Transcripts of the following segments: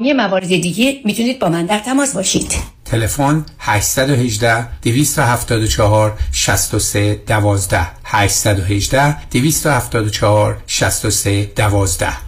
یه موارد دیگه می‌تونید با من در تماس باشید. تلفن 818 274 63 12 818 274 63 12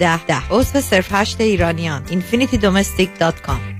ده ده. عضو صرف هشت ایرانیان. infinitydomestic.com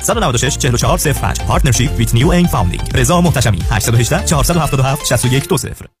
196 44 05 پارتنرشیپ ویت نیو اینگ فاوندینگ رضا محتشمی. 818 477 6120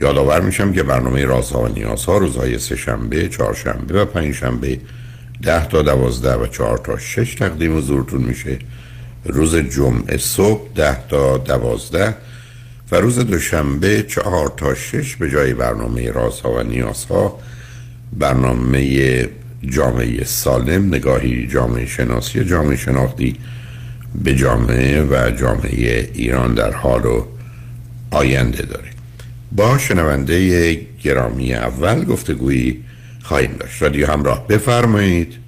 یادآور میشم که برنامه رازها و نیازها روزهای سه شنبه، و پنج شنبه ده تا دوازده و چهار تا شش تقدیم حضورتون میشه. روز جمعه صبح ده تا دوازده و روز دوشنبه چهار تا شش به جای برنامه رازها و نیازها برنامه جامعه سالم نگاهی جامعه شناسی جامعه شناختی به جامعه و جامعه ایران در حال و آینده داریم. با شنونده گرامی اول گفتگویی خواهیم داشت. رادیو همراه بفرمایید.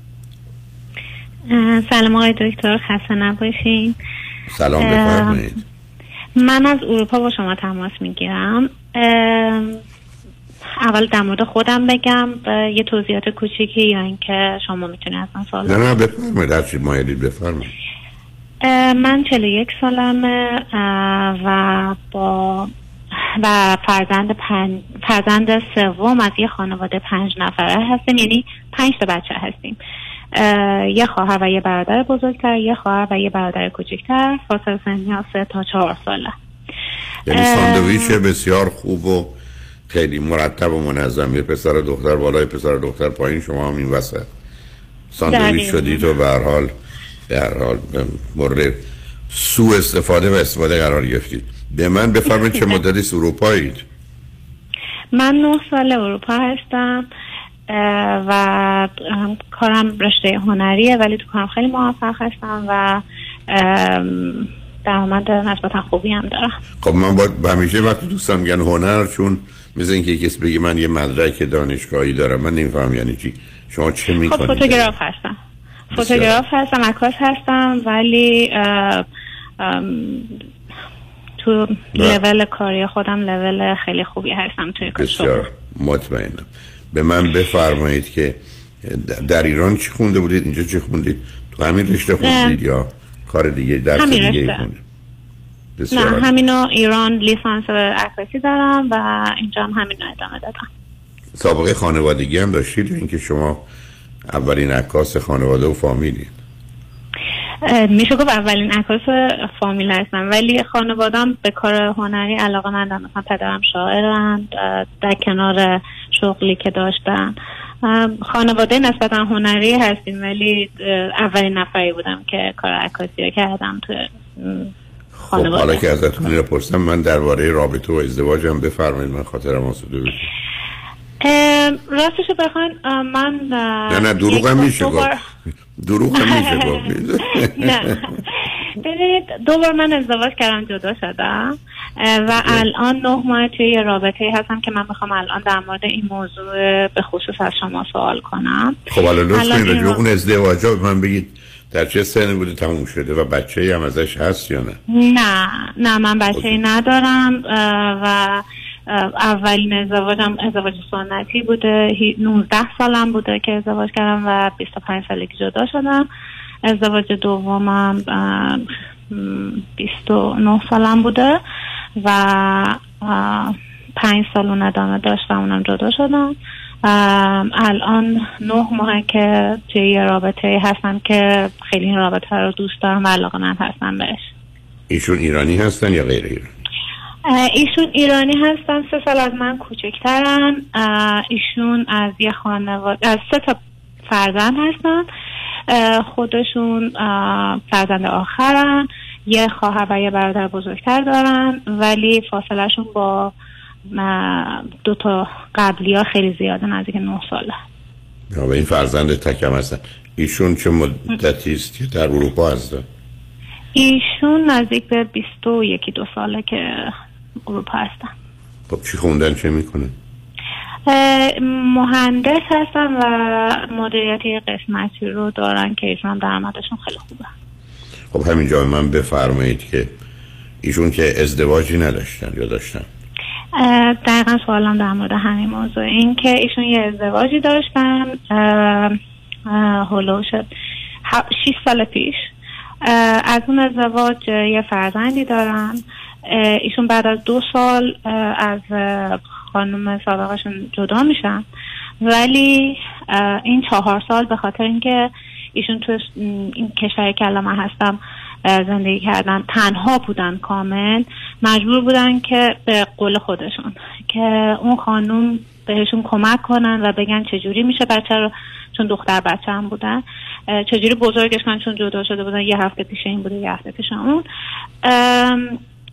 سلام آقای دکتر خسته نباشین. سلام بفرمایید. من از اروپا با شما تماس می‌گیرم. اول در مورد خودم بگم یه توضیحات کوچیکی یا اینکه شما می‌تونید از من سوال نه نه بفرمایید هر چی مایلید بفرمایید. من 41 سالمه و با و فرزند پن... فرزند سوم از یه خانواده پنج نفره هستیم. یعنی پنج تا بچه هستیم. یه خواهر و یه برادر بزرگتر یه خواهر و یه برادر کوچکتر. فاصله سنی سه تا چهار ساله. یعنی ساندویچ بسیار خوب و خیلی مرتب و منظم. یه پسر و دختر بالای پسر و دختر پایین. شما هم این وسط. ساندویچ شدید و به هر حال به هر حال مورد سو استفاده و استفاده قرار گرفتید. به من بفرمایید چه مدتی اروپایید. من نه سال اروپا هستم و کارم رشته هنریه ولی تو کارم خیلی موفق هستم و درآمد نسبتا خوبی هم دارم خب من باید همیشه وقتی دوستان میگن هنر چون مثل اینکه کسی بگه من یه مدرک دانشگاهی دارم من نمیفهم یعنی چی. شما چه خب می‌کنید؟ فوتوگراف هستم. فوتوگراف هستم عکاس هستم ولی تو لول کاری خودم لول خیلی خوبی هستم توی. بسیار مطمئنم. به من بفرمایید که در ایران چی خونده بودید؟ اینجا چی خوندید؟ تو همین رشته خوندید یا کار دیگه درس دیگه رشته. خوندید؟ نه همینو ایران لیسانس عکاسی دارم و اینجا هم همینو ادامه دادم. سابقه خانوادگی هم داشتید اینکه شما اولین عکاس خانواده و فامیلید اه، میشه گفت اولین عکاس فامیل هستم. ولی خانوادم به کار هنری علاقه مندم مثلا پدرم شاعرند اه، در کنار شغلی که داشتن. خانواده نسبتا هنری هستیم ولی اولین نفری بودم که کار عکاسی رو کردم تو خب حالا خانواده که ازتون اینو پرسم من درباره رابطه و ازدواجم بفرمایید من خاطرم آسوده بشه اه، راستشو بخواین من نه نه دروغ یک هم بار- میشه گفت دروغ هم میشه گفت نه. ببینید دو بار من ازدواج کردم جدا شدم. و الان نه ماه توی یه رابطه هستم که من می‌خوام الان در مورد این موضوع به خصوص از شما سوال کنم. خب حالا لطف الان کنید این راجع به را- اون ازدواج ها به من بگید در چه سنی بوده تموم شده و بچه هم ازش هست یا نه؟ نه. نه من بچه ندارم اه، و اولین ازدواجم ازدواج سنتی بوده. هی- 19 سالم بوده که ازدواج کردم و 25 سالگی جدا شدم. ازدواج دومم اه، م، 29 سالم بوده و اه، پنج سال اون ادامه داشتم اونم جدا شدم. الان نه ماه که توی یه رابطه هستم که خیلی این رابطه رو دوست دارم و علاقه من هستم بهش. ایشون ایرانی هستن یا غیر ایرانی؟ اه، ایشون ایرانی هستن. سه سال از من کوچکترن. ایشون از یه خانواده از سه تا فرزند هستن. خودشون فرزند آخرن. یه خواهر و یه برادر بزرگتر دارن ولی فاصلهشون با دو تا قبلی ها خیلی زیاده نزدیک نه ساله. به این فرزند تکم هستن. ایشون چه مدتی است که در اروپا هستن؟ ایشون نزدیک به بیست و یکی دو ساله که اروپا هستن خب چی خوندن چه می‌کنن؟ اه، مهندس هستن و مدیریتی قسمتی رو دارن که ایشون درآمدشون خیلی خوبه. خب همینجا من بفرمایید که ایشون که ازدواجی نداشتن یا داشتن؟ دقیقا سوالم در مورد همین موضوع. این که ایشون یه ازدواجی داشتن هلو شد. ه- شیش سال پیش. از اون ازدواج یه فرزندی دارن. ایشون بعد از دو سال از خانم سابقشون جدا میشن. ولی این چهار سال به خاطر اینکه ایشون تو این کشوری که الان هستم زندگی کردن تنها بودن کامل مجبور بودن که به قول خودشون که اون خانوم بهشون کمک کنن و بگن چجوری میشه بچه رو چون دختر بچه هم بودن چجوری بزرگش کنن چون جدا شده بودن یه هفته پیش این بوده یه هفته پیش اون.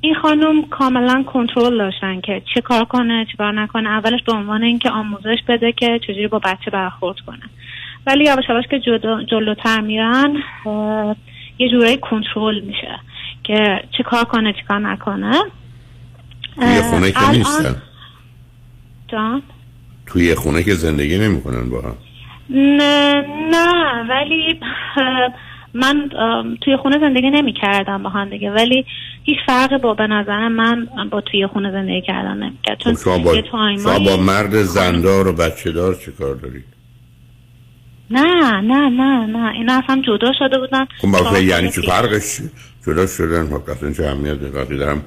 این خانم کاملا کنترل داشتن که چه کار کنه چه کار نکنه. اولش به عنوان اینکه آموزش بده که چجوری با بچه برخورد کنه. ولی یواش یواش که جلوتر میرن یه جورایی کنترل میشه که چه کار کنه چه کار نکنه. توی خونه که نیستن. جان؟ توی خونه که زندگی نمی‌کنن با هم. نه نه ولی من توی خونه زندگی نمی کردم با هم دیگه ولی هیچ فرقی با به نظر من با توی خونه زندگی کردن نمی کرد چون خب شما با, شما با مرد زندار و بچه دار چه کار دارید؟ نه نه نه نه. اینا اصلا جدا شده بودن. خب یعنی چه. فرقش؟ جدا شدن خب اصلا چه اهمیت دارم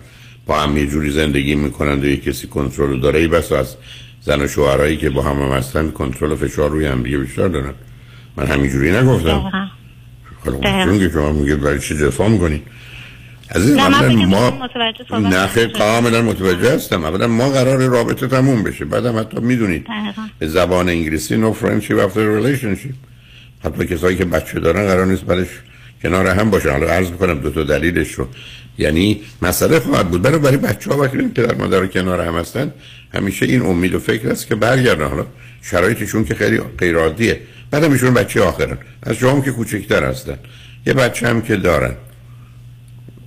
با هم یه جوری زندگی می‌کنن و یه کسی کنترل داره ای بس از زن و شوهرایی که با هم هم هستن کنترل فشار روی هم دیگه بیشتر دارن. من همینجوری نگفتم. چون که شما میگه برای چی دفاع می‌کنین از این نه، من ما متوجه. کاملا متوجه هستم. اولا ما قرار رابطه تموم بشه. بعدم حتی می‌دونید. به زبان انگلیسی no friendship after relationship. حتی کسایی که بچه دارن قرار نیست بعدش کنار هم باشن. حالا عرض می‌کنم دو تا دلیلش رو. یعنی مسئله خواهد بود. برای برای بچه ها وقتی پدر مادر کنار هم هستن همیشه این امید و فکر است که برگردن. حالا شرایطشون که خیلی غیر عادیه بعدم ایشون بچه آخرن. از شما که کوچکتر هستن. یه بچه هم که دارن.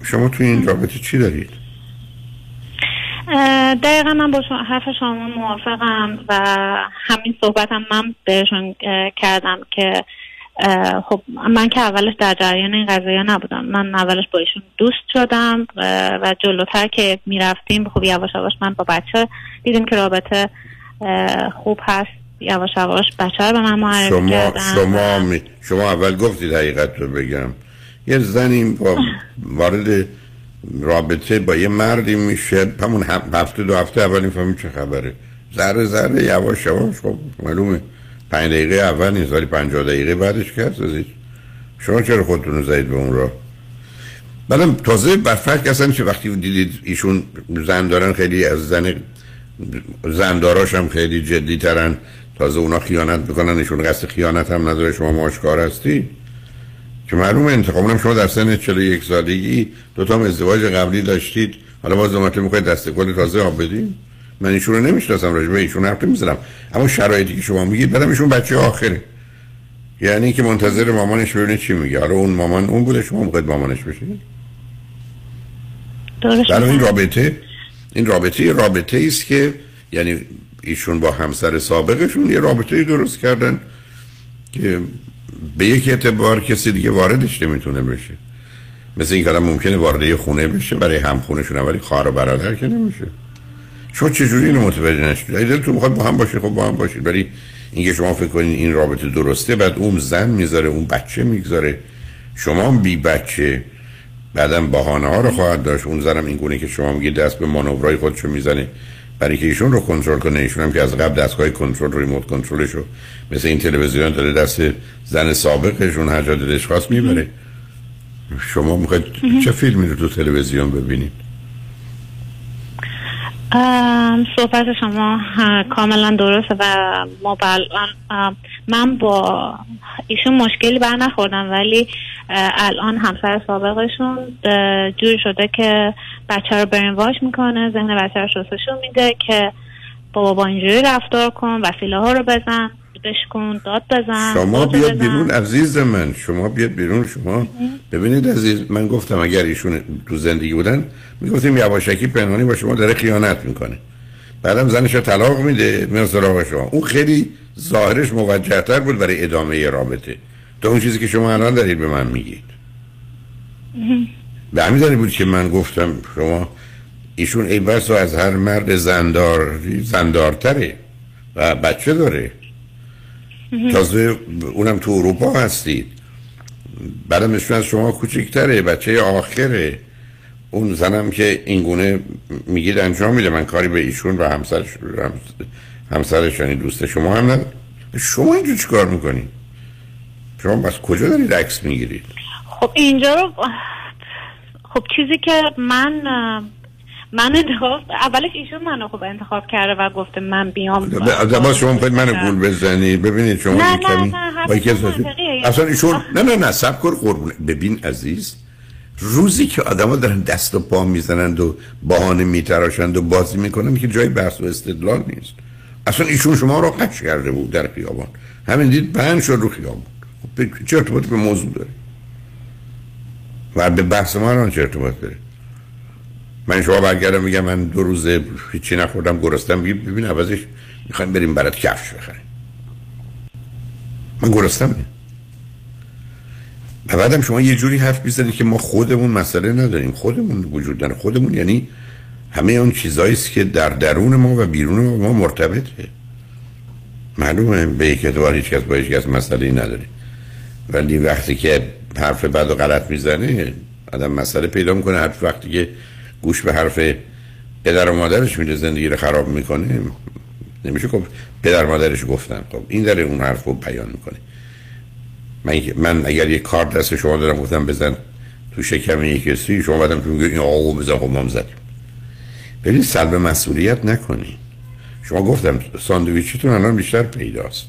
شما توی این رابطه چی دارید؟ دقیقا من با شما حرف شما موافقم و همین صحبت هم من بهشون کردم که خب من که اولش در جریان این قضیه نبودم. من اولش با ایشون دوست شدم و جلوتر که می‌رفتیم خب یواش یواش من با بچه دیدیم که رابطه خوب هست. یواش یواش بچه رو به من معرفی شما شما می... شما اول گفتید حقیقت رو بگم. یه زنی با وارد رابطه با یه مردی میشه. همون هفته دو هفته اول این چه خبره. ذره ذره یواش یواش خب معلومه. پنج دقیقه اول نیست ولی پنجاه دقیقه بعدش که هست شما چرا خودتون رو زدید به اون را بعدم تازه بر فرق اصلا که وقتی دیدید ایشون زن دارن خیلی از زن زنداراش هم خیلی جدی ترن. تازه اونا خیانت بکنن ایشون قصد خیانت هم نداره. شما ماشکار هستی؟ که معلومه انتخابونم شما در سن 41 سالگی. دو تا ازدواج قبلی داشتید. حالا باز دومته می‌خواید دست کل تازه آب بدین؟ من ایشون رو نمی‌شناسم راجبه ایشون حرف نمی‌زنم اما شرایطی که شما میگید بعدم ایشون بچه آخره. یعنی که منتظر مامانش ببینه چی میگه. حالا اون مامان اون بوده. شما می‌خواید مامانش بشید برای این رابطه این رابطه رابطه است که یعنی ایشون با همسر سابقشون یه رابطه درست کردن که به یک اعتبار کسی دیگه واردش نمی‌تونه بشه. مثل این کلام ممکنه وارد خونه بشه برای همخونهشون ولی خواهر و برادر که نمیشه. شما چجوری اینو متوجه نشید اگه دلتون می‌خواد با هم باشید خب با هم باشید ولی اینکه شما فکر کنید این رابطه درسته بعد اون زن می‌ذاره اون بچه می‌گذاره. شما بی بچه. بعدم بهانه ها رو خواهد داشت. اون زنم این گونه که شما میگید دست به مانورای خودشو می‌زنه. برای که ایشون رو کنترل کنه. ایشون هم که از قبل دستگاه کنترل ریموت کنترلش رو مثل این تلویزیون داره دست زن سابقشون هر جا دلش خواست می‌بره. شما می‌خواید چه فیلمی رو تو تلویزیون ببینید؟ صحبت شما کاملا درسته و ما من با ایشون مشکلی بر نخوردم ولی الان همسر سابقشون جوری شده که بچه رو برین واش می‌کنه ذهن بچه رو شستشون میده که با بابا اینجوری رفتار کن وسیله ها رو بزن. بشکن داد بزن شما بیاد بیرون عزیز من. شما بیاد بیرون شما. ببینید عزیز من گفتم اگر ایشون تو زندگی بودن می‌گفتیم یواشکی پنهانی با شما داره خیانت می‌کنه. بعدم زنش طلاق میده میاد سراغ شما. اون خیلی ظاهرش موجهتر بود برای ادامه رابطه. تا اون چیزی که شما الان دارید به من میگید. به همین بود که من گفتم شما ایشون ای بس از هر مرد زندار زندارتره و بچه داره. تازه اونم تو اروپا هستید. بعدم ایشون از شما کوچکتره بچه آخره. اون زنم که اینگونه میگید انجام میده. من کاری به ایشون و همسرش همسرش یعنی دوست شما هم نداره شما اینجا چیکار می‌کنید شما بس کجا دارید عکس می‌گیرید؟ خب اینجا رو خب چیزی که من من انتخاب اولش ایشون منو خوب انتخاب کرده و گفته من بیام. با شما باید منو گول بزنی ببینید شما نه نه نه اصلا ایشون نه نه نه سب کن قربونه. ببین عزیز روزی که آدما دارن دست و پا می‌زنند و بهانه میتراشند و بازی می‌کنن که جای بحث و استدلال نیست. اصلا ایشون شما رو قش کرده بود در خیابان. همین دید بند شد رو خیابان. خب چه ارتباطی به موضوع داره؟ و به بحث ما الان چه ارتباط داره؟ من شما برگردم میگم من دو روز هیچی نخوردم گرستم ببین عوضش می‌خوایم بریم برات کفش بخریم. من گرستم و بعدم شما یه جوری حرف می‌زنید که ما خودمون مسئله نداریم. خودمون وجود داره. خودمون یعنی همه اون چیزایی که در درون ما و بیرون ما, ما مرتبطه. معلومه به یک اعتبار هیچ کس با هیچ کس مسئله نداره. ولی وقتی که حرف بد و غلط می‌زنه آدم مسئله پیدا می‌کنه. هر وقتی که گوش به حرف پدر و مادرش میده زندگی رو خراب می‌کنه. نمیشه خب پدر مادرش گفتن. خب این داره اون حرف رو بیان می‌کنه. من, من اگر یه کار دست شما دارم گفتم بزن تو شکم یک کسی شما بعدم تو میگه این آقا بزن خب ما زدیم. ببین سلب مسئولیت نکنی. شما گفتم ساندویچتون الان بیشتر پیداست.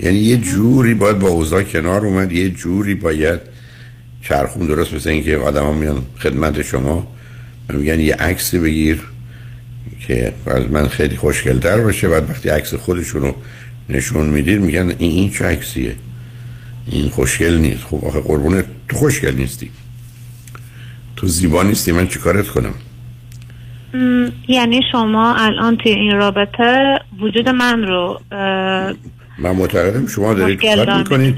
یعنی یه جوری باید با اوضاع کنار اومد یه جوری باید چرخون درست مثل اینکه آدم ها میان خدمت شما میگن یه عکسی بگیر که از من خیلی خوشگلتر باشه. بعد وقتی عکس خودشون رو نشون می‌دید میگن این این چه عکسیه؟ این خوشگل نیست. خب آخه قربونه تو خوشگل نیستی. تو زیبا نیستی. من چیکارت کنم؟ یعنی شما الان توی این رابطه وجود من رو من معتقدم شما دارید کار. می‌کنید.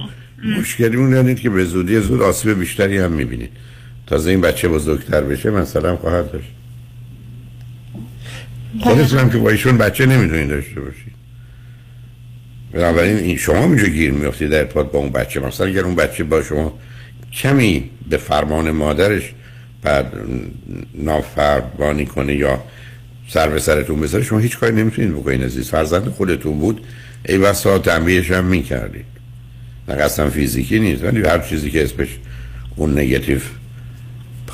مشکلی اون دارید که به زودی زود آسیب بیشتری هم می‌بینید. تازه این بچه بزرگتر بشه مثلا خواهد داشت. خودتون هم که با ایشون بچه نمی‌تونید داشته باشید بنابراین این شما اینجا گیر میافتید در ارتباط با اون بچه. مثلا اگر اون بچه با شما کمی به فرمان مادرش بعد نافرمانی کنه یا سر به سرتون بذاره شما هیچ کاری نمی‌تونید بکنید عزیز. فرزند خودتون بود. ای بسا تنبیهش هم می‌کردید. نه قصدم فیزیکی نیست ولی هر چیزی که اسمش اون نگتیو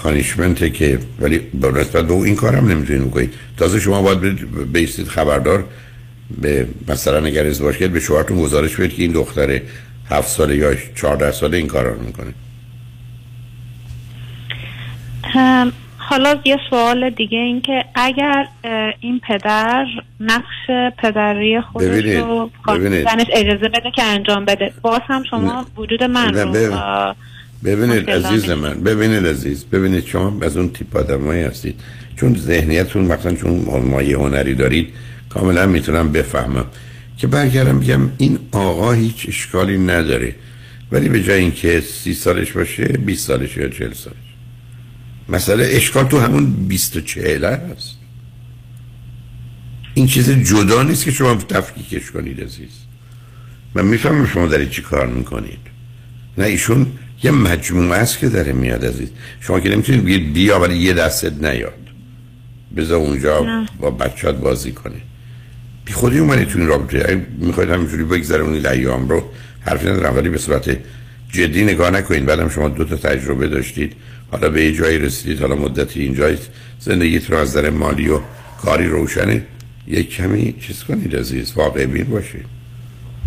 پانیشمنته که ولی به نسبت به او این کارم نمی‌تونید بکنید تازه شما باید بیستید خبردار به مثلا اگر ازدواج کرد به شوهرتون گزارش بدید که این دختر هفت ساله یا 14 ساله این کارا رو می‌کنه. حالا یه سوال دیگه این که اگر این پدر نقش پدری خودش ببینید، رو اجازه بده که انجام بده. باز هم شما وجود من رو ببینید عزیز. من ببینید عزیز ببینید شما از اون تیپ آدمایی هستید. چون ذهنیتتون مثلا چون مایه هنری دارید کاملا می‌تونم بفهمم. که برگردم بگم این آقا هیچ اشکالی نداره. ولی به جای اینکه سی سالش باشه 20 سالش یا 40 سالش. مسئله اشکال تو همون 20 و 40 هست این چیز جدا نیست که شما تفکیکش کنید عزیز. من می‌فهمم شما دارید چی کار می‌کنید. نه ایشون یه مجموعه است که داره میاد عزیز. شما که نمی‌تونید بگید بیا ولی یه دستت نیاد. بذار اونجا نه. با بچت بازی کنه بی خودی اومدی تو این رابطه. اگه می‌خواید همینجوری بگذرونید ایام رو حرفی ندارم ولی به صورت جدی نگاه نکنید. بعدم شما دو تا تجربه داشتید. حالا به یه جایی رسیدید حالا مدتی اینجایید. زندگیتون از نظر مالی و کاری روشنه. یه کمی چیز کنید عزیز واقع بین باشید.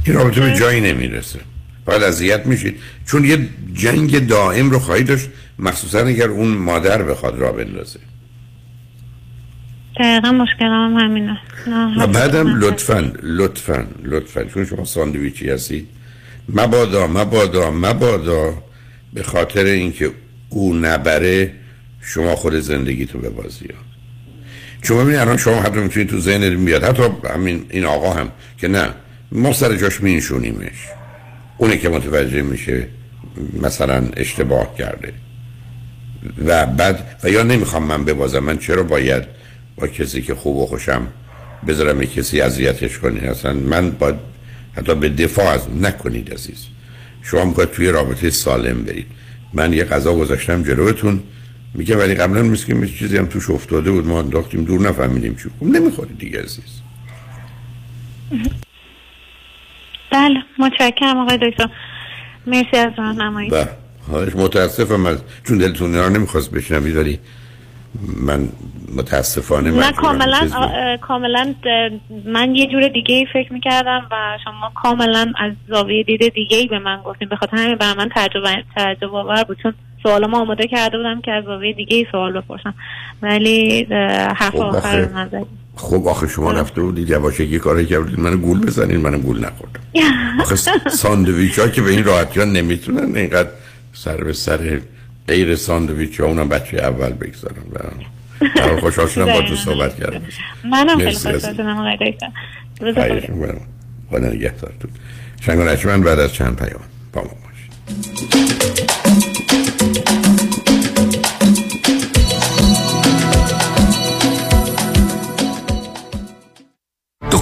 این رابطه به جایی نمی‌رسه. باید اذیت میشید. چون یه جنگ دائم رو خواهید داشت مخصوصا اگر اون مادر بخواد را بندازه. دقیقا مشکل هم همینه. نه، بعدم لطفا لطفا لطفا. چون شما ساندویچی هستید مبادا مبادا مبادا. به خاطر اینکه او نبره شما خود زندگی تو ببازی. ها. چون ببینید الان شما حتی می‌تونید تو ذهن بیاد. حتی همین این آقا هم که نه ما سر جاش مینشونیمش. اونه که متوجه میشه مثلا اشتباه کرده. و بعد و یا نمی‌خوام من ببازم. من چرا باید با کسی که خوب و خوشم بذارم کسی اذیتش کنی اصلا من باید حتی به دفاع از نکنید عزیز. شما می‌خواید توی رابطه سالم برید. من یه غذا گذاشتم جلوتون. میگه ولی قبلا مسکین چیزی هم توش افتاده بود. ما انداختیم دور نفهمیدیم چی. خب نمی‌خورید دیگه عزیز. بله متشکرم آقای دکتر. مرسی از راهنمایی و حالش متاسفم از چون دلتون رو نمی‌خواست بشنوید ولی من متاسفانه نه مجبورم کاملا کاملا من یه جور دیگه ای فکر می‌کردم و شما کاملا از زاویه دید دیگه ای به من گفتیم به خاطر همین برای من تعجب تعجب آور بود چون سوال ما آماده کرده بودم که از زاویه دیگه ای سوال بپرسم. ولی حرف خب، آخر رو خب آخه شما رفته بودید یواشکی کاری کردید منو گول بزنید منو گول نخوردم آخه ساندویچ ها که به این راحتی ها نمی‌تونن اینقدر سر به سر غیر ساندویچ ها اونم بچه اول بگذارن. برای خوشحال شدم با تو صحبت کردم. منم خیلی خوشحال از- شدم آقای دکتر. خدا نگهدارتون شنگ و بعد از چند پیام با ما باشید.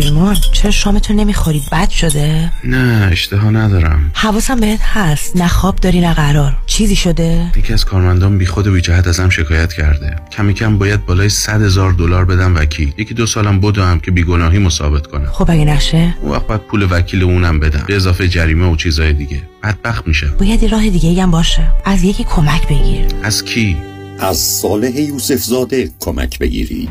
پیمان چرا شامتو نمی‌خوری؟ بد شده؟ نه اشتها ندارم. حواسم بهت هست. نه خواب داری نه قرار. چیزی شده؟ یکی از کارمندان بی خود و بی جهت ازم شکایت کرده. کمی کم باید بالای 100 هزار دلار بدم وکیل. یکی دو سالم بدوم که بیگناهی مثابت کنم. خب اگه نشه اون وقت باید پول وکیل اونم بدم. به اضافه جریمه و چیزای دیگه. بدبخت میشه. باید یه راه دیگه هم باشه. از یکی کمک بگیر. از کی؟ از صالح یوسف زاده کمک بگیرید.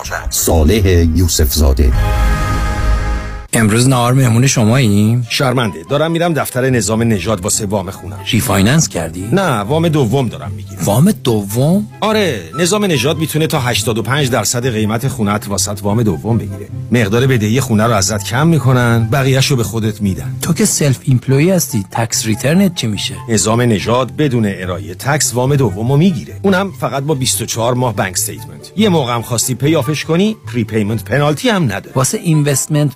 صالح یوسف زاده امروز نهار مهمون شماییم؟ شرمنده دارم میرم دفتر نظام نژاد واسه وام خونم refinance کردی؟ نه وام دوم دارم می‌گیرم وام دوم؟ آره نظام نژاد می‌تونه تا 85 درصد قیمت خونت واسه وام دوم بگیره مقدار بدهی خونه رو ازت کم می‌کنن بقیهشو به خودت میدن تو که self employed هستی tax return ت چی میشه؟ نظام نژاد بدون ارائه tax وام دومو می‌گیره اونم فقط با 24 ماه bank statement یه موقع هم خواستی pay off ش کنی prepayment penalty هم نداره واسه investment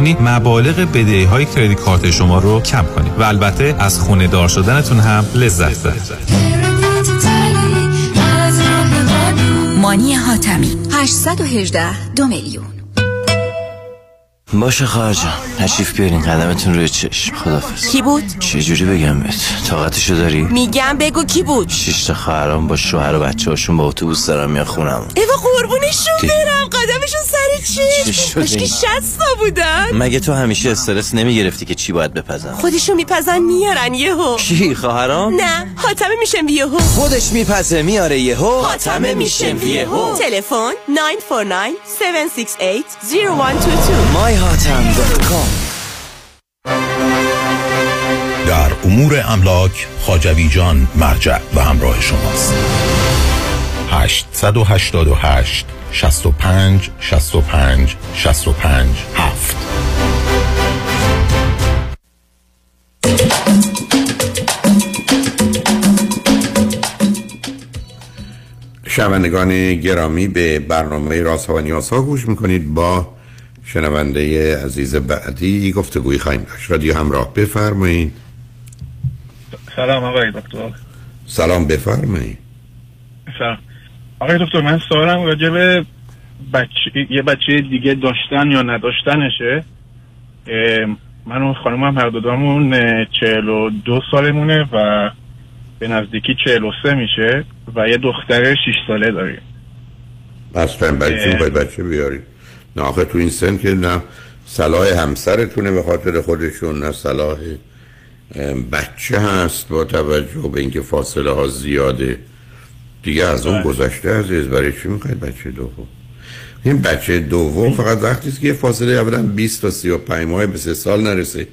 مبالغ بدهی های کردیت کارت شما رو کم کنیم و البته از خونه دار شدنتون هم لذت ببرید مانی حاتمی 818 دو میلیون باشه خواهر جان تشریف بیارین قدمتون روی چشم خدافز کی بود؟ چه جوری بگم بهت طاقتشو داری؟ میگم بگو کی بود؟ شش تا خواهرام با شوهر و بچه هاشون با اتوبوس دارن میان خونم ایوا قربونشون برم قدمشون چی؟ چی شستا بودن مگه تو همیشه استرس نمی‌گرفتی که چی باید بپزن؟ خودشون میپزن میارن یهو. کی خواهرام؟ نه حاتمه میشم یهو. خودش میپزه میاره یهو. حاتمه میشم یهو. تلفن 949 768 0122 myhatam.com در امور املاک خاجوی جان مرجع و همراه شماست. 888 65 65 65 7 شنوندگان گرامی به برنامه راست و نیاز ها گوش می‌کنید. با شنونده عزیز بعدی گفتگوی خواهیم داشت. رادیو همراه بفرمایید. سلام آقای دکتر. سلام بفرمایید. سلام. آقای دکتر من سوالم راجع به بچه، یه بچه دیگه داشتن یا نداشتنشه. من و خانمم هر دومون چهل و دو سالمونه و به نزدیکی چهل و سه میشه و یه دختر شیش ساله داریم. اصلا برای چون باید بچه بیاری نه آخه تو این سن که نه صلاح همسرتونه به خاطر خودشون نه صلاح بچه هست با توجه به اینکه فاصله ها زیاده. دیگه از اون گذشته عزیز برای چی می‌خواید بچه دوم؟ این بچه دوم فقط وقتی است که یه فاصله اولا 20 تا 35 ماه به سه سال نرسه.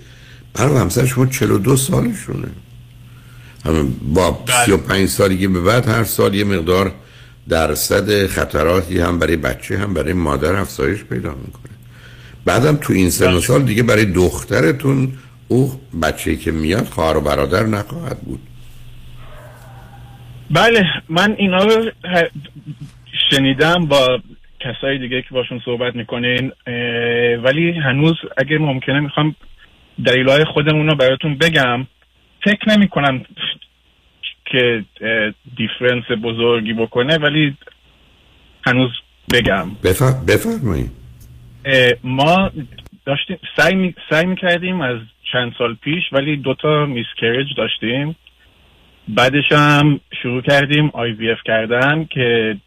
برای همسر شما 42 سالشونه. با 35 سالگی به بعد هر سال یه مقدار درصد خطراتی هم برای بچه هم برای مادر افزایش پیدا می‌کنه. بعدم تو این سن و سال دیگه برای دخترتون او بچه که میاد خواهر و برادر نخواهد بود. بله من اینا رو شنیدم با کسای دیگه که باشون صحبت می‌کنین ولی هنوز اگه ممکنه می‌خوام دلیلهای خودمون رو براتون بگم. فکر نمی کنم که difference بزرگی بکنه ولی هنوز بگم. بفر... بفرمایید ما داشتیم سعی, می... سعی می‌کردیم از چند سال پیش ولی دوتا miscarriage داشتیم. بعدش هم شروع کردیم IVF کردن که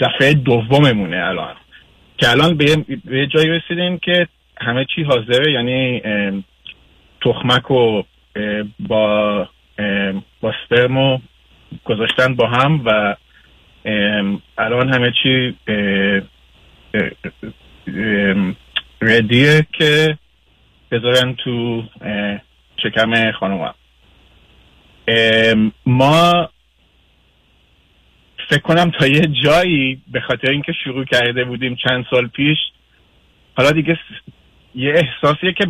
دفعه دوممونه الان. که الان به, یه- جایی رسیدیم که همه چی حاضره یعنی تخمک و با با سپرمو گذاشتن با هم و الان همه چی ردیه که بذارن تو شکم ام، ما فکر کنم تا یه جایی به خاطر اینکه شروع کرده بودیم چند سال پیش حالا دیگه یه احساسیه که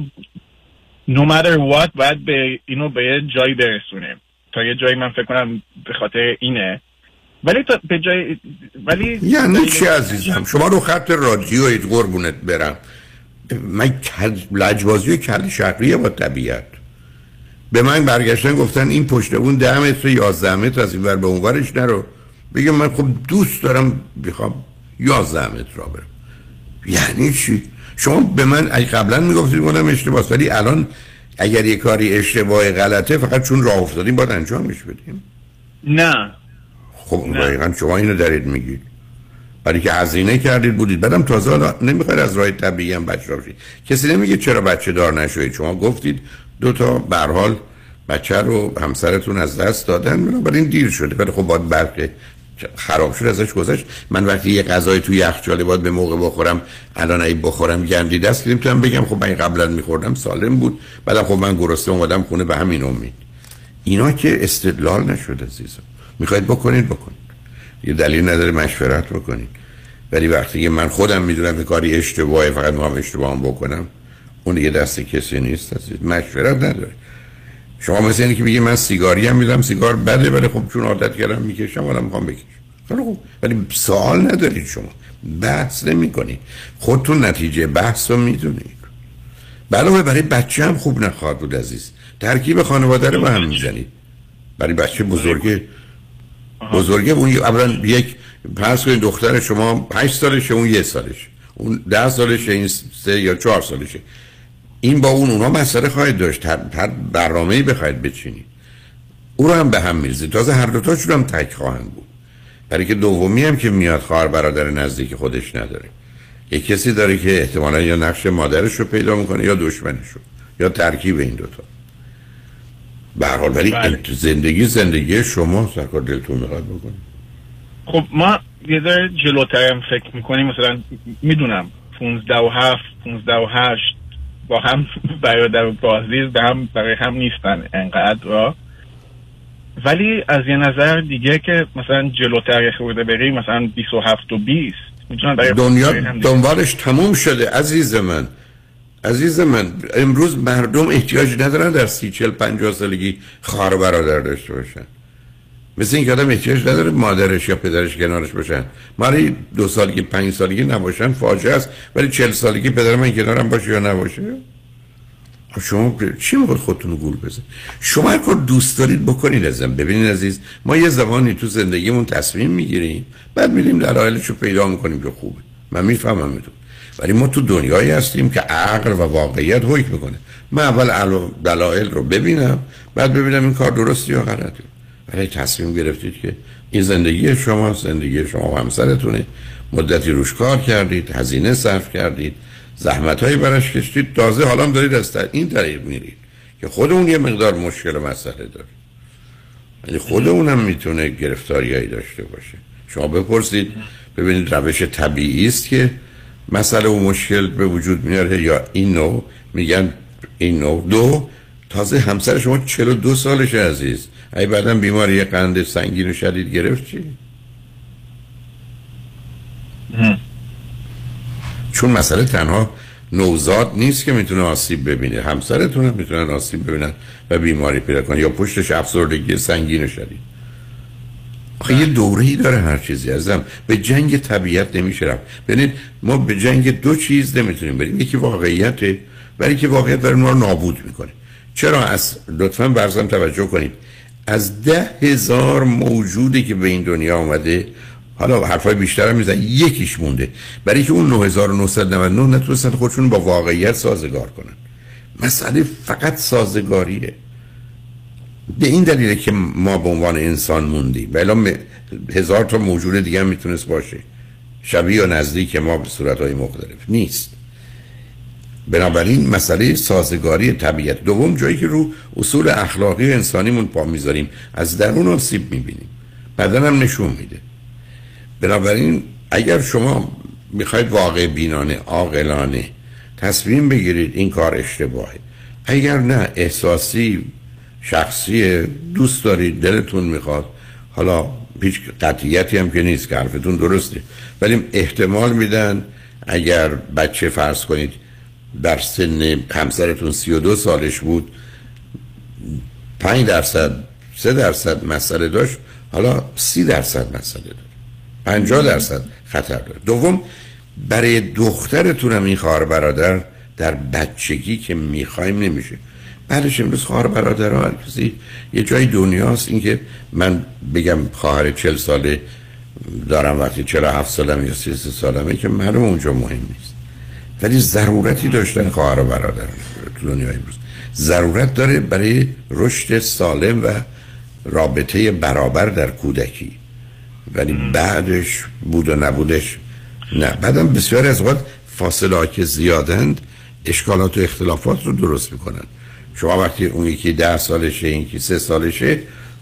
no matter what باید به اینو به یه جایی برسونیم تا یه جایی من فکر کنم به خاطر اینه. ولی تا به جای ولی یعنی چی عزیزم؟ شما رو خط رادیویت قربونت برم. من. لجبازی و کل شهریه با طبیعت. به من برگشتن گفتن این پشت اون ده متر یازده متر از این ور به اون ورش نرو. بگم من خب دوست دارم بخوام یازده متر را برم. یعنی چی؟ شما به من قبلا می‌گفتید گفتم اشتباهه ولی الان اگر یه کاری اشتباه غلطه فقط چون راه افتادیم باید انجامش بدیم. نه. خب دقیقا شما اینو دارید میگید. برای که هزینه کردید بودید. بعدم تازه نمی‌خواید از راه طبیعی هم بچه دار کسی نمیگه چرا بچه دار نشوید. شما گفتید دو تا به حال بچه رو همسرتون از دست دادن بنابراین دیر شده. ولی خب باید برقه خراب شد ازش گذشت. من وقتی یه غذای توی یخچاله باید به موقع بخورم الان اگه بخورم گندیده است که نمی‌تونم بگم خب من قبلا میخوردم سالم بود. بعدم خب من گرسنه اومدم خونه به همین امید. اینا که استدلال نشد عزیزم. می‌خواید بکنید بکنید. یه دلیل نداره مشورت بکنید. ولی وقتی من خودم می‌دونم که کاری اشتباهه فقط می‌خوام اشتباهم بکنم اون دیگه دست کسی نیست مشورت نداره. شما مثل اینه که میگی من سیگاری هم میدم سیگار بده ولی خب چون عادت کردم می‌کشم حالا می‌خوام بکشم. خیلی خوب. ولی سوال ندارید شما. بحث نمی کنید خودتون نتیجه بحث رو می‌دونید علاوه برای بچه هم خوب نخواهد بود عزیز. ترکیب خانواده رو هم می‌زنید برای بچه بزرگه. بزرگه اون اولا یک پس کنید دختر شما 8 سالشه اون یه سالشه. اون ده سالشه این سه یا چهار سالشه. این با اون اونها مسئله خواهید داشت. هر, هر برنامه‌ای بخواید بچینید. او رو هم به هم میرزید تازه هر دوتاشون هم تک خواهند بود. برای که دومی هم که میاد خواهر برادر نزدیک خودش نداره. یک کسی داره که احتمالا یا نقش مادرش رو پیدا می‌کنه یا دشمنش رو. یا ترکیب این دوتا. به هر حال ولی بله. زندگی زندگی شما سرکار دلتون می‌خواد بکنید. خب ما یه ذره جلوتر هم فکر می‌کنیم. مثلا می‌دونم 15 و 7 15 و 8 با هم برادر و بازیز به هم برای هم نیستن انقدر را. ولی از یه نظر دیگه که مثلا جلوتر خورده بریم مثلا 27 و 20 می‌تونن برای دنیا. دنبالش تموم شده عزیز من. عزیز من امروز مردم احتیاج ندارن در سی چل پنجاه سالگی خواهر برادر داشته باشن. مثل این که آدم احتیاج نداره مادرش یا پدرش کنارش باشن. ماری دو سالگی پنج سالگی نباشن فاجعه است. ولی چل سالگی پدر من کنارم باشه یا نباشه؟ خب شما چی می‌خواد خودتون گول بزن شما هر کار دوست دارید بکنید ازم. ببینید عزیز ما یه زمانی تو زندگیمون تصمیم می‌گیریم بعد میریم دلایلش رو پیدا می‌کنیم که خوبه. من می‌فهمم تو ولی ما تو دنیایی هستیم که عقل و واقعیت حکم می‌کنه. من اول دلایل رو ببینم بعد ببینم این کار درستی یا غلطی ولی تصمیم گرفتید که این زندگی شما زندگی شما و همسرتونه. مدتی روش کار کردید هزینه صرف کردید زحمت هایی براش کشید تازه حالا هم دارید از این طریق میرید که خودمون یه مقدار مشکل و مسئله داره یعنی خودمون هم می‌تونه گرفتاریایی داشته باشه. شما بپرسید ببینید روش طبیعی است که مسئله و مشکل به وجود میاره یا این نوع؟ میگن این نوع. دو تازه همسر شما 42 سالشه عزیز. ای بعدا بیماری قند سنگین و شدید گرفت چی؟ چون مسئله تنها نوزاد نیست که می‌تونه آسیب ببینه. همسرتون هم می‌تونن آسیب ببینن و بیماری پیدا کنن. یا پشتش افسردگی سنگین و شدید. آخه یه دوره ای داره هر چیزی ازم به جنگ طبیعت نمیشه رفت. ببینید ما به جنگ دو چیز نمی‌تونیم بریم. یکی واقعیته ولی که واقعیت داره ما رو نابود می‌کنه. چرا از لطفا برزم توجه کنید. از ده هزار موجودی که به این دنیا آمده حالا حرفای بیشتر هم میزن یکیش مونده. برای که اون 9999 نتونستن خودشون با واقعیت سازگار کنن. مسئله فقط سازگاریه. به این دلیله که ما به عنوان انسان موندیم. و هزار تا موجود دیگه هم می‌تونست باشه. شبیه و نزدیک ما به صورتهای مختلف نیست. بنابراین مسئله سازگاری طبیعت. دوم جایی که رو اصول اخلاقی و انسانیمون پا می‌ذاریم از درون آسیب می‌بینیم. بدن هم نشون میده. بنابراین اگر شما می‌خواید واقع بینانه عاقلانه تصمیم بگیرید این کار اشتباهه. اگر نه احساسی شخصی دوست دارید دلتون می‌خواد حالا هیچ قطعیتی هم که نیست که حرفتون درسته ولی احتمال میدن اگر بچه فرض کنید در سن همسرتون 32 سالش بود. 5 درصد 3 درصد مسئله داشت. حالا 30 درصد مسئله داره. 50 درصد خطر داره. دوم برای دخترتون هم این خواهر برادر در بچگی که می‌خوایم نمیشه. بعدش امروز خواهر برادر هر کسی یه جای دنیاست. اینکه من بگم خواهر چل ساله دارم وقتی 47 سالم یا 33 سالمه که معلوم اونجا مهم نیست. ولی ضرورتی داشتن خواهر و برادر تو دنیای امروز. ضرورت داره برای رشد سالم و رابطه برابر در کودکی. ولی بعدش بود و نبودش نه. بعدم بسیاری از وقت فاصله که زیادند اشکالات و اختلافات رو درست می‌کنن شما وقتی اون یکی ده سالشه این یکی سه سالشه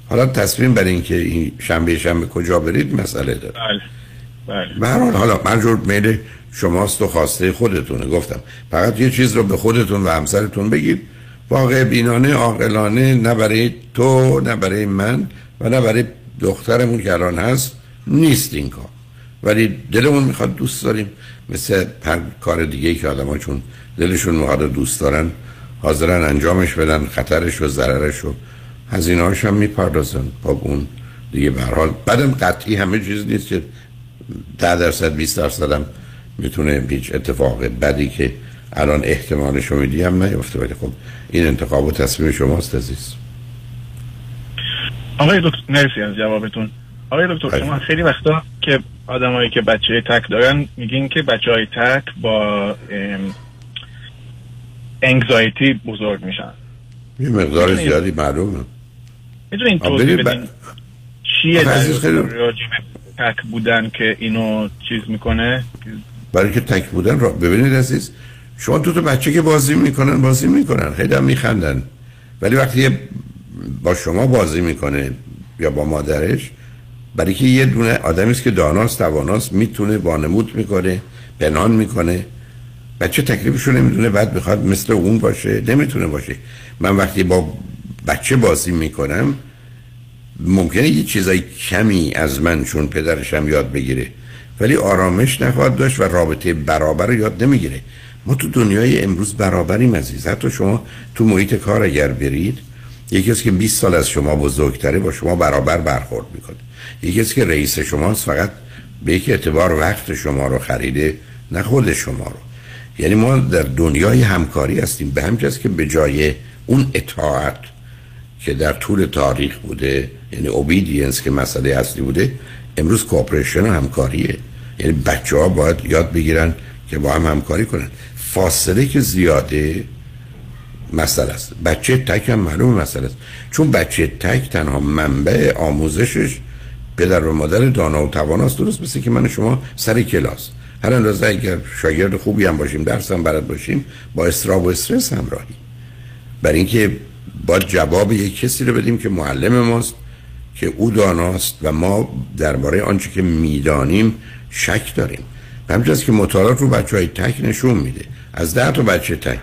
حالا تصمیم بر اینکه این شنبه شنبه کجا برید مسئله داره. بله. حالا منظور میل شماست و خواسته خودتونه. گفتم فقط یه چیز رو به خودتون و همسرتون بگید. واقع بینانه عاقلانه نه برای تو نه برای من و نه برای دخترمون که الان هست نیست این کار. ولی دلمون می‌خواد دوست داریم. مثل هر کار دیگه که آدم چون دلشون می‌خواد دوست دارن حاضرن انجامش بدن خطرش و ضررش و هزینه‌هاش هم می‌پردازن. با اون دیگه به هر حال بعدم قطعی همه چیز نیست که 10 درصد 20 درصد هم می‌تونه هیچ اتفاق بدی که الان احتمالش رو میدی هم نیفته ولی خب این انتخاب و تصمیم شماست عزیز. آقای دکتر مرسی از جوابتون. آقای دکتر شما خیلی وقتا که آدمایی که بچه تک دارن میگین که بچه های تک با انگزایتی بزرگ میشن. یه مقدار زیادی معلومه. می‌تونین آه، توضیح بدین چیه در تک بودن که اینو چیز می‌کنه؟ برای که تک بودن را ببینید عزیز شما دو تا بچه که بازی می‌کنن بازی می‌کنن خیلی هم میخندن. ولی وقتی با شما بازی می‌کنه یا با مادرش برای که یه دونه آدمی است که داناست تواناست می‌تونه وانمود می‌کنه پنهان می‌کنه. بچه تکلیفشو نمی‌دونه بعد بخواد مثل اون باشه نمی‌تونه باشه. من وقتی با بچه بازی می‌کنم ممکنه یه چیزای کمی از من چون پدرشم یاد بگیره ولی آرامش نخواهد داشت و رابطه برابر رو یاد نمی‌گیره. ما تو دنیای امروز برابریم عزیز. حتی شما تو محیط کار اگر برید یکی از که 20 سال از شما بزرگتره با شما برابر برخورد می‌کنه. یکی از که رئیس شماست فقط به یک اعتبار وقت شما رو خریده نه خود شما رو. یعنی ما در دنیای همکاری هستیم. به جاست که به جای اون اطاعت که در طول تاریخ بوده یعنی اوبیدینس که مسئله اصلی بوده امروز کوپریشن و همکاریه. یعنی بچه ها باید یاد بگیرن که با هم همکاری کنن. فاصله که زیاده مسئله است. بچه تک هم معلوم مسئله است. چون بچه تک تنها منبع آموزشش پدر و مادر دانا و تواناست. درست مثل که من شما سر کلاس. هر اندازه اگر شاگرد خوبی هم باشیم درس هم برد باشیم با استراب و استرس همراهی. برای اینکه با جواب یک کسی رو بدیم که معلم ماست که او داناست و ما درباره آنچه که می‌دانیم شک داریم. همچنین که مطالعات رو بچه های تک نشون میده. از ده تا بچه تک.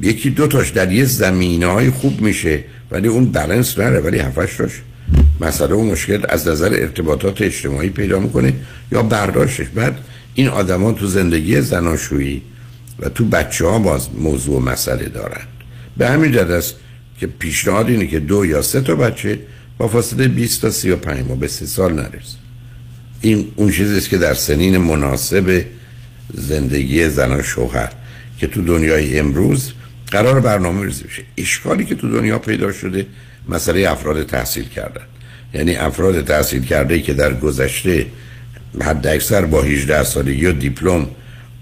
یکی دو تاش در یه زمینه های خوب میشه ولی اون بلنس نره ولی هفتش تاش. مسئله و مشکل از نظر ارتباطات اجتماعی پیدا می‌کنه یا برداشتش. بعد این آدما تو زندگی زناشویی و تو بچه ها باز موضوع و مسئله دارند به همین جد است که پیشنهاد اینه که دو یا سه تا بچه با فاصله 20 تا 35 ماه به سه سال نرسه. این اون چیزی است که در سنین مناسب زندگی زن و شوهر که تو دنیای امروز قرار برنامه ریزی بشه. اشکالی که تو دنیا پیدا شده مسئله افراد تحصیل کردن. یعنی افراد تحصیل کرده که در گذشته حد اکثر با 18 سالگی و دیپلم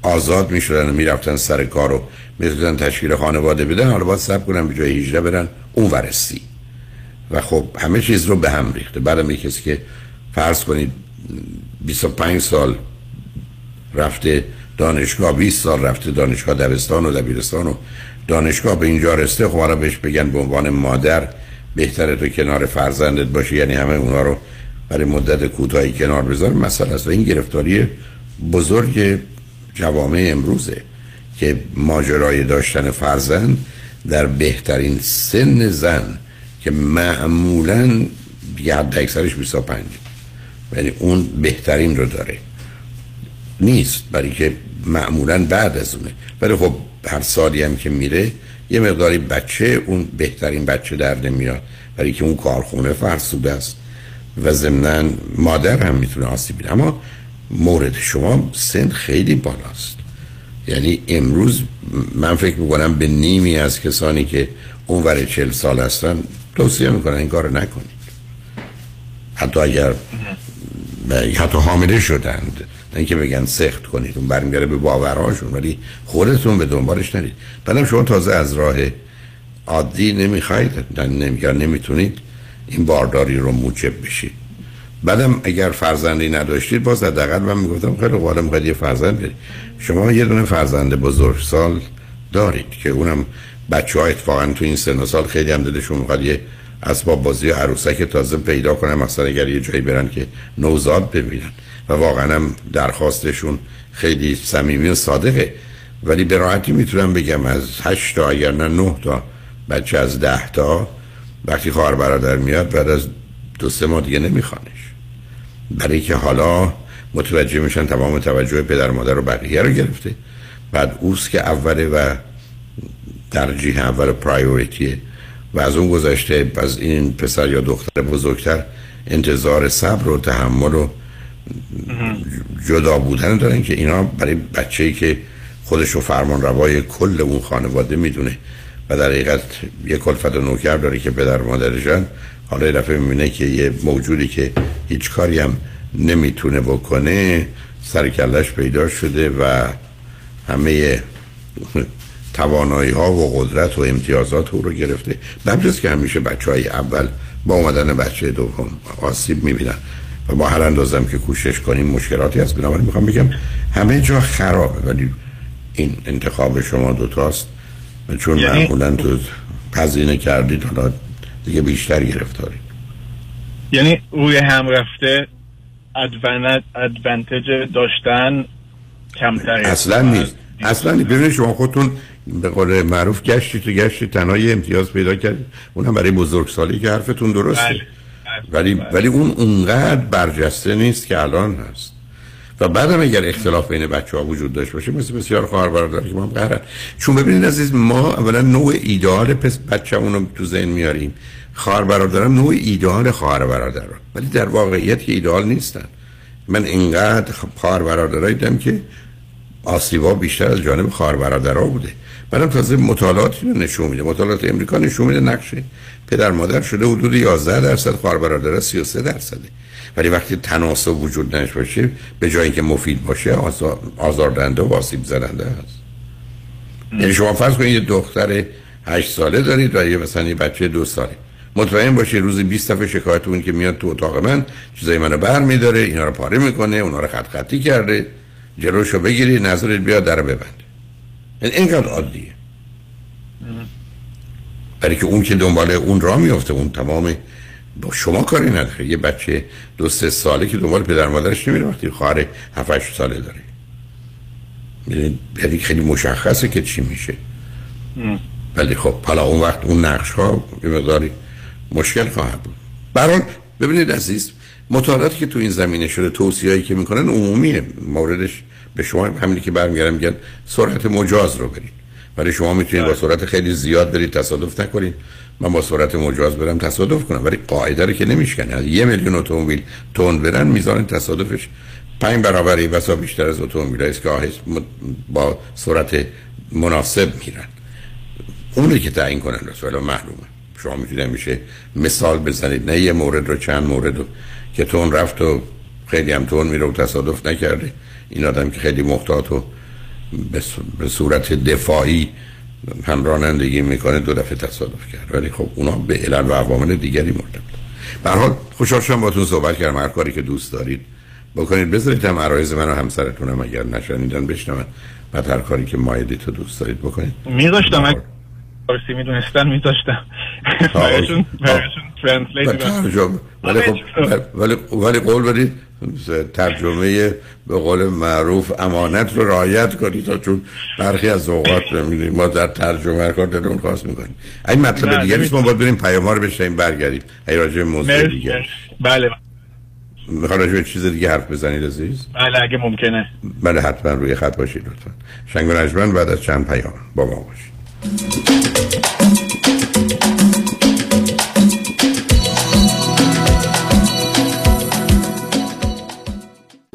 آزاد می شدن و می رفتن سر کار و می تشکیل خانواده بدن حالا باید سب کنن به جای 18 برن اون ورسی و خب همه چیز رو به هم ریخته. بعدم کسی که فرض کنید 25 سال رفته دانشگاه 20 سال رفته دانشگاه دبستان و دبیرستان و دانشگاه به اینجا رسته خب حالا بهش بگن به عنوان مادر بهتره تو کنار فرزندت باشی یعنی همه اونا رو برای مدت کوتاهی کنار بذار. مسئله است. و این گرفتاری بزرگ جوامع امروزه که ماجرای داشتن فرزند در بهترین سن زن که معمولا یه حد اکثرش 25 یعنی اون بهترین رو داره. نیست برای که معمولا بعد از اونه. ولی خب هر سالی هم که میره یه مقداری بچه اون بهترین بچه در نمیاد. برای که اون کارخونه فرسوده است. و ضمنا مادر هم می‌تونه آسیب بینه اما مورد شما سن خیلی بالاست. یعنی امروز من فکر می‌کنم به نیمی از کسانی که اونور چل سال هستن توصیه می‌کنن این کار نکنید. حتی اگر حتی حامله شدند. نه اینکه بگن سخت کنید اون برمیگره به باورهاشون ولی خودتون به دنبالش نرید. بعدم شما تازه از راه عادی نمی‌خواید یا نمی‌تونید این بارداری رو موجب بشید. بعدم اگر فرزندی نداشتید باز حداقل من می‌گفتم خیلی قوالم می‌خواید یه فرزند برید شما یه دونه فرزند بزرگ سال دارید که اونم بچه ها اتفاقا تو این سن و سال خیلی هم دلشون می‌خواد یه اسباب بازی و عروسک تازه پیدا کنن مثلا اگر یه جایی برن که نوزاد ببینن. و واقعا هم درخواستشون خیلی صمیمی و صادقه. ولی به راحتی می‌تونم بگم از هشت تا اگر نه نه تا بچه از ده تا وقتی خواهر برادر میاد بعد از دو سه ماه دیگه نمیخوانش. برای که حالا متوجه میشن تمام توجه پدر مادر و بقیه رو گرفته. بعد اوست که اوله و ترجیح اول پرایوریتیه و از اون گذشته از این پسر یا دختر بزرگتر انتظار صبر و تحمل و جدا بودن دارن که اینا برای بچه‌ای که خودش رو فرمان روای کل اون خانواده می‌دونه و در حقیقت یه کلفت و نوکر داره که پدر مادرشن حالا یه دفعه می‌بینه که یه موجودی که هیچ کاری هم نمی‌تونه بکنه سرکلش پیدا شده و همه توانایی ها و قدرت و امتیازات او رو گرفته. نمیجاست که همیشه بچه های اول با اومدن بچه دوم آسیب می‌بینن و با هر اندازم که کوشش کنیم مشکلاتی هست. بنابراین می‌خوام بگم همه جا خرابه ولی این انتخاب شما دوتاست. چون یعنی... معمولا تو پذینه کردید حالا دیگه بیشتر گرفتاری. یعنی روی هم رفته ادوانتج داشتن کمتری اصلا نیست. اصلا ببینید شما خودتون به قول معروف گشتی تو گشتی تنهای امتیاز پیدا کردید اونم برای بزرگسالی که حرفتون درسته. بله. ولی بله. ولی اون اونقدر برجسته نیست که الان هست. و بعدم اگر اختلاف بین بچه ها وجود داشت باشه مثل بسیار خواهر برادر که ما قهرن. چون ببینید عزیز ما اولا نوع ایدئال پس بچه رو تو ذهن میاریم. خواهر برادرم نوع ایدئال خواهر برادر ولی در واقعیت که ایدئال نیستن. من اینقدر خواهر برادرایی دیدم که آسیبا بیشتر از جانب خواهر برادرها بوده. بعدم تازه مطالعاتی رو نشون میده. مطالعات امریکا نشون میده نقشه. پدر مادر شده حدود 11 درصد خواهر برادر 33 درصده. ولی وقتی تناسب وجود نش باشه به جای اینکه مفید باشه آزار آزاردهنده و آسیب زننده است یعنی شما فرض کنید یه دختر 8 ساله دارید و یه مثلا یه بچه دو ساله. مطمئن باشید روزی 20 دفعه شکایت اون که میاد تو اتاق من چیزای منو بر میداره اینا رو پاره می‌کنه اونا رو خط خطی کرده. جلوشو بگیری نظرت بیاد در ببنده. این اینقدر عادیه. برای که اون که دنبال اون را میفته اون تمام با شما کاری نداره. یه بچه دو سه ساله که دنبال پدر مادرش نمیره وقتی خواهر 7 8 ساله داره. یعنی خیلی مشخصه که چی میشه. ولی خب حالا اون وقت اون نقش ها یه مقداری مشکل خواهد بود. برحال ببینید عزیز مطالعاتی که تو این زمینه شده توصیه‌ای که می‌کنن عمومیه موردش به شما همینی که برمیگردم میگن سرعت مجاز رو برید. ولی شما می‌تونید با سرعت خیلی زیاد برید تصادف نکنید. من با سرعت مجاز برم تصادف کنم ولی قاعده رو که نمیشکنه. یه میلیون اتومبیل تون برن میزان تصادفش پنج برابری بسا بیشتر از اتومبیل است که با سرعت مناسب میرن. اونی که تعیین کنن رسول معلومه. شما می‌تونید میشه مثال بزنید. نه یه مورد رو چند مورد رو که تون رفت و خیلی هم تون میره و تصادف نکرده. این آدم که خیلی محتاط و به صورت دفاعی هم رانندگی می‌کنه دو دفعه تصادف کرد. ولی خب اونا به علل و عوامل دیگری مرتبط. به حال خوشحال شدم باتون صحبت کردم. هر کاری که دوست دارید بکنید. بذارید هم عرایز من و همسرتونم اگر نشنیدن بشنون. بعد هر کاری که مایدی تو دوست دارید بکنید. میذاشتم. فارسی می‌دونستن میذاشتم. برایشون ولی خب ولی ولی قول بدید ترجمه به قول معروف امانت رو رعایت کنید تا چون برخی از اوقات نمی‌دونیم. ما در ترجمه کار دلون خواست می‌کنیم. این مطلب دیگه نیست ما باید بریم پیام ها رو بشنیم برگردیم. ای راجع موضوع دیگه. بله. می‌خواد راجع چیز دیگه حرف بزنید عزیز؟ بله اگه ممکنه. بله حتما روی خط باشید لطفا. شنگ و بعد از چند پیام با ما باشید.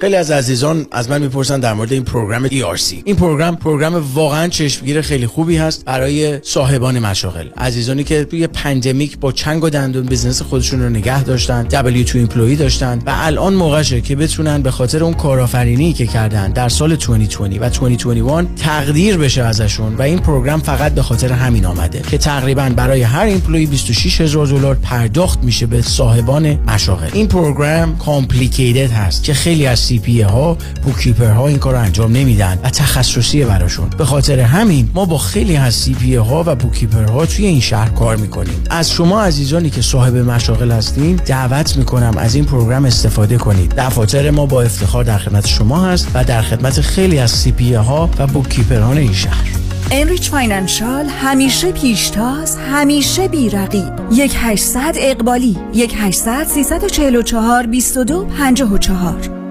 خیلی از عزیزان از من می‌پرسن در مورد این program ERC این program program واقعا چشمگیر خیلی خوبی هست برای صاحبان مشاغل. عزیزانی که توی pandemic با چنگ و دندون business خودشون رو نگه داشتن W2 employee داشتن و الان موقعشه که بتونن به خاطر اون کارآفرینی که کردن در سال 2020 و 2021 تقدیر بشه ازشون و این program فقط به خاطر همین آمده که تقریبا برای هر employee 26 هزار دلار پرداخت میشه به صاحبان مشاغل. این program complicated هست که خیلی از CPA ها bookkeeper ها این کار انجام نمیدن و تخصصیه براشون. به خاطر همین ما با خیلی از CPA ها و bookkeeper ها توی این شهر کار می‌کنیم. از شما عزیزانی که صاحب مشاغل هستین دعوت می‌کنم از این program استفاده کنید. دفاتر ما با افتخار در خدمت شما هست و در خدمت خیلی از CPA ها و bookkeeper ان این شهر. Enrich Financial همیشه پیشتاز همیشه بیرقیب. یک 800 اقبالی 1 800 344 22 54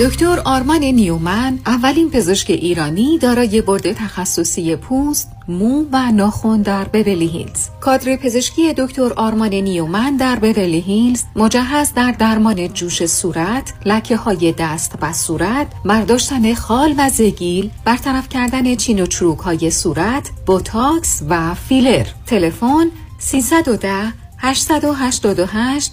دکتر آرمان نیومن اولین پزشک ایرانی دارای board تخصصی پوست، مو و ناخن در بورلی هیلز. کادر پزشکی دکتر آرمان نیومن در بورلی هیلز مجهز در درمان جوش صورت، لکه های دست و صورت، برداشتن خال و زگیل، برطرف کردن چین و چروک های صورت، بوتاکس و فیلر. تلفن 310 888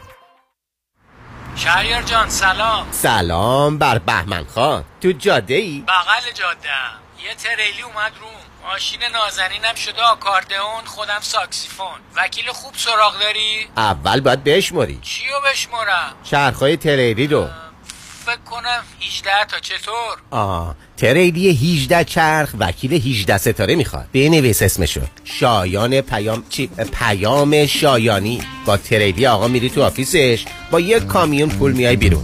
شهریار جان سلام. سلام بر بهمن خان. تو جاده ای؟ بغل جاده یه تریلی اومد روم. ماشین نازنینم شده آکاردئون خودم ساکسیفون. وکیل خوب سراغ داری؟ اول باید بشماری چیو بشمارم؟ چرخهای تریلی رو. فکر کنم 18 تا. چطور؟ آه تریلی 18 چرخ وکیل 18 ستاره می‌خواد. بنویس اسمشو. شایان پیام چی؟ پیام شایانی. با تریلی آقا میری تو آفیسش. با یک کامیون پول میای بیرون.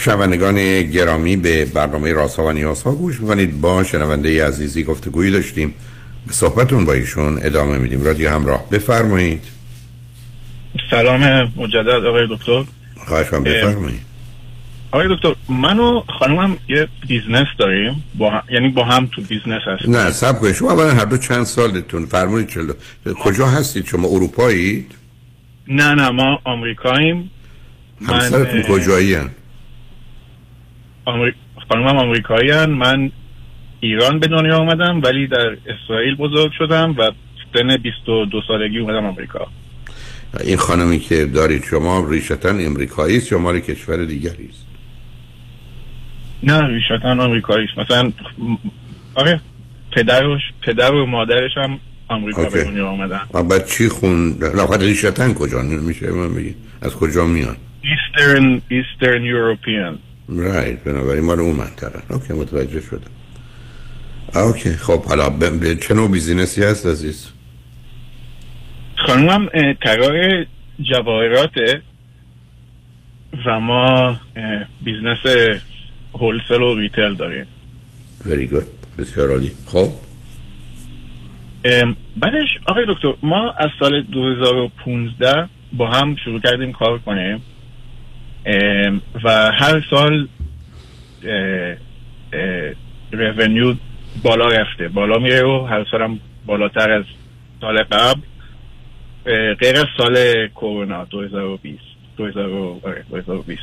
شنوندگان گرامی به برنامه راسا و نیاسا گوش می‌کنید. با شنونده عزیزی گفتگویی داشتیم. به صحبتون با ایشون ادامه میدیم. رادیو همراه بفرمایید. سلام مجدد آقای دکتر. خواهش می‌کنم بفرمایید. آقای دکتر من و خانومم یه business داریم. با هم... یعنی با هم تو business هستیم. نه صبر کنید. شما اولا هر دو چند سالتون؟ بفرمایید شما اهل کجا هستید؟ شما اروپایید؟ نه نه ما آمریکاییم. همسرتون کجایی هن؟ آمری... خانومم آمریکایی هن. من ایران به دنیا آمدم ولی در اسرائیل بزرگ شدم و سن 22 سالگی اومدم آمریکا. این خانمی که دارید شما ریشتا امریکایی است یا مال کشور دیگری است؟ نه ریشتا آمریکایی است. مثلا آره پدرش پدر و مادرش هم آمریکا به دنیا آمدن. بعد چی خون نه ریشتا کجا؟ میشه به من بگید از کجا میان؟ Eastern Eastern European right بنابراین مال اون منطقه. okay متوجه شدم. okay. خب حالا به چه نوع business ی هست عزیز؟ خانومم طراح جواهراته و ما business wholesale و retail داریم. Very good. بسیار عالی. خب؟ بعدش آقای دکتر ما از سال 2015 با هم شروع کردیم کار کنیم. و هر سال رونیو بالا رفته. بالا میره و هر سالم بالاتر از سال قبل. غیر از سال کرونا 2020 2020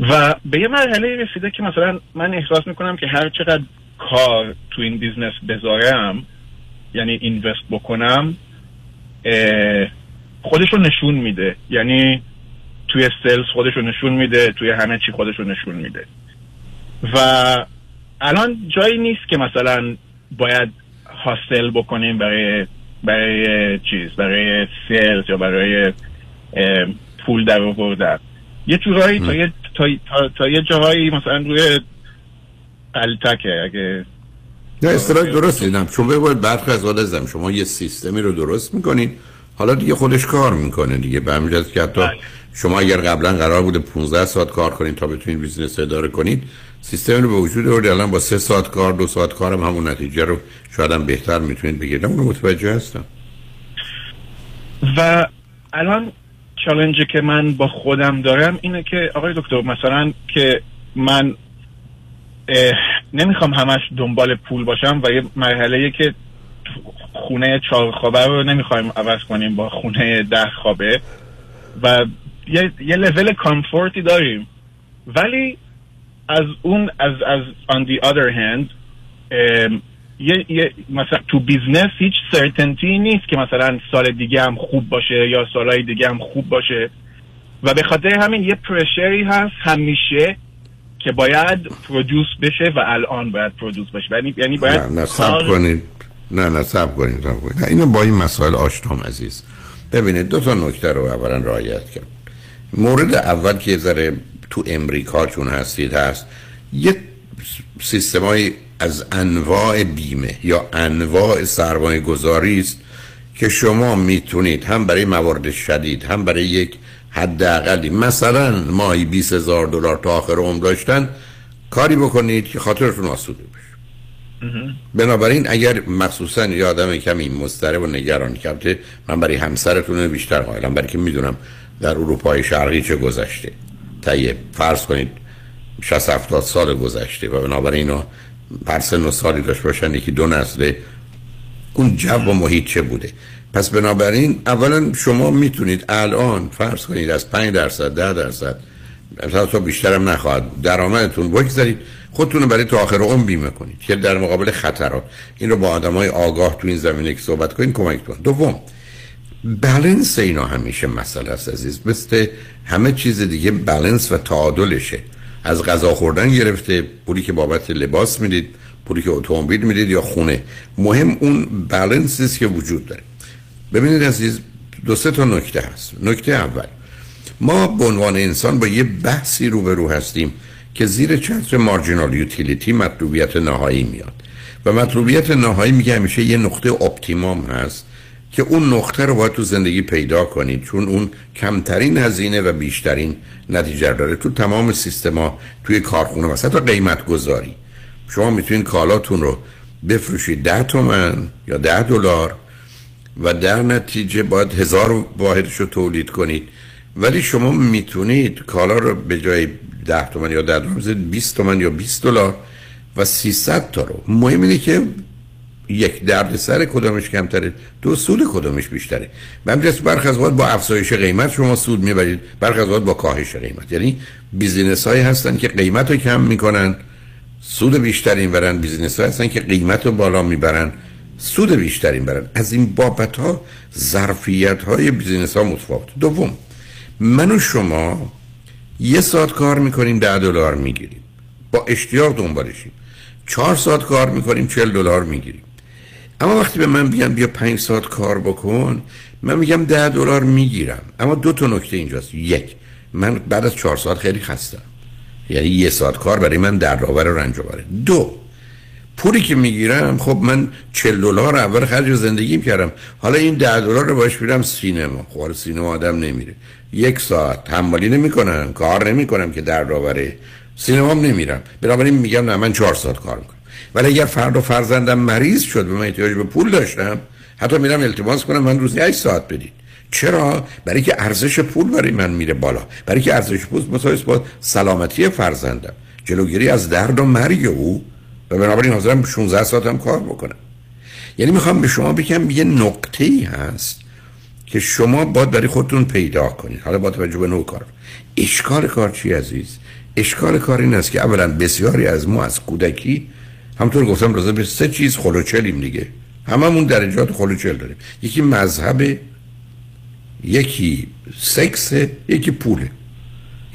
و به یه مرحله رسیده که مثلا من احساس می‌کنم که هر چقدر کار تو این business بذارم یعنی invest بکنم خودش رو نشون میده. یعنی توی sales خودش رو نشون میده توی همه چی خودش رو نشون میده. و الان جایی نیست که مثلا باید hustle بکنیم برای برای چیز برای sales یا برای پول در آوردن. یه جورایی تا یه تا, تا, تا یه جاهایی مثلا روی قلتکه اگه نه اصطلاح درست دیدم چون بگوید برخی از آدزم شما یه سیستمی رو درست می‌کنین حالا دیگه خودش کار می‌کنه دیگه. به همین که حتی شما اگر قبلا قرار بوده 15 ساعت کار کنید تا بتونید بیزینس اداره کنید سیستم رو به وجود آوردید الان با سه ساعت کار دو ساعت کار هم همون نتیجه رو شاید هم بهتر می‌تونید بگیرید. اون متوجه هستم. و الان چالنجی که من با خودم دارم اینه که آقای دکتر مثلا که من نمی‌خوام همش دنبال پول باشم و یه مرحله که خونه چهار خوابه رو نمی‌خوایم عوض کنیم با خونه ده خوابه و یه, یه لول کامفورتی داریم. ولی از اون از از on the other hand ام، یه, یه مثلا تو business هیچ certainty نیست که مثلا سال دیگه هم خوب باشه یا سالهای دیگه هم خوب باشه. و به خاطر همین یه pressure ی هست همیشه که باید produce بشه و الان باید produce بشه. یعنی یعنی باید نه نه سب کنید. نه نه سب کنید سب کنید. اینو با این مسائل آشنام عزیز. ببینید دو تا نکته رو اولا رعایت کرد. مورد اول که ذره تو امریکا چون هستید هست یه سیستمای از انواع بیمه یا انواع سرمایه گذاری است که شما می‌تونید هم برای موارد شدید هم برای یک حداقلی مثلا ماهی 20 هزار دلار تا آخر عمر داشتن کاری بکنید که خاطرتون آسوده بشه بنابراین اگر مخصوصا یه آدم کمی مضطرب و نگران کرده من برای همسرتون بیشتر قائلم برای که می‌دونم در اروپای شرقی چه گذشته. طیب فرض کنید 60 70 سال گذشته و بنابراین هر سن و سالی داشت باشن یکی دو نسله اون جو و محیط چه بوده؟ پس بنابراین اولا شما می‌تونید الان فرض کنید از 5 درصد 10 درصد مثلا تا بیشترم نخواهد درآمدتون بگذارید. خودتون رو برای تا آخر عمر بیمه کنید. که در مقابل خطرات. این رو با آدمای آگاه تو این زمینه که صحبت کنید کمکتون دوم بالانس اینا همیشه مسئله است عزیز. مثل همه چیز دیگه بالانس و تعادلشه. از غذا خوردن گرفته پولی که بابت لباس می‌دید پولی که اتومبیل می‌دید یا خونه. مهم اون بالانسی است که وجود داره. ببینید عزیز دو سه تا نکته هست. نکته اول ما به عنوان انسان با یه بحثی روبرو هستیم. که زیر چتر مارجینال یوتیلیتی مطلوبیت نهایی میاد. و مطلوبیت نهایی میگه همیشه یه نقطه optimum هست که اون نقطه رو باید تو زندگی پیدا کنید چون اون کمترین هزینه و بیشترین نتیجه داره تو تمام سیستما توی کارخونه مثلا تا قیمت گذاری شما می‌تونید کالاتون رو بفروشید ده تومن یا ده دلار و در نتیجه باید هزار واحدش رو تولید کنید. ولی شما می‌تونید کالا رو به جای ده تومن یا ده دلار بزنید 20 تومن یا 20 دلار و 300 تا رو. مهم اینه که یک درد سر کدامش کمتره دو سود کدامش بیشتره. همین جهت برخی از با افزایش قیمت شما سود می‌برید برخی از با کاهش قیمت. یعنی business هایی هستن که قیمت رو کم می‌کنن سود بیشتری می‌برن. business هایی هستن که قیمت رو بالا می‌برن سود بیشتری می‌برن. از این بابت ها ظرفیت های business ها متفاوت دوم من و شما یه ساعت کار می‌کنیم ده دلار می‌گیریم. با اشتیاق دنبالشیم. چهار ساعت کار می‌کنیم چل دلار می‌گیریم. اما وقتی به من بیان بیا پنج ساعت کار بکن من میگم ده دلار می‌گیرم. اما دو تا نکته اینجاست. یک من بعد از چهار ساعت خیلی خستم. یعنی یه ساعت کار برای من در آور رنج آوره. دو پولی که می‌گیرم خب من چل دلار اول خرج زندگیم کردم حالا این ده دلار رو باش میرم سینما. خب سینما آدم نمیره. یک ساعت حمالی نمی‌کنم کار نمی‌کنم که در آوره سینما هم نمیرم. بنابراین میگم نه من چهار ساعت کار می‌کنم. ولی اگر فرد و فرزندم مریض شد و من احتیاج به پول داشتم حتی میرم التماس کنم من روزی 8 ساعت بدید چرا؟ برای که ارزش پول برای من میره بالا. برای که ارزش پول مساوی با سلامتی فرزندم. جلوگیری از درد و مرگ او و بنابراین حاضرم 16 ساعت هم کار بکنم. یعنی می‌خوام به شما بگم یه نقطه ای هست که شما باید برای خودتون پیدا کنید. حالا با توجه به نوع کار. اشکال کار چی عزیز؟ اشکال کار این است که اولا بسیاری از ما از کودکی همطور گفتم راضی به سه چیز خلوچلیم دیگه. هممون درجات خلوچل داریم. یکی مذهب یکی سکس یکی پوله.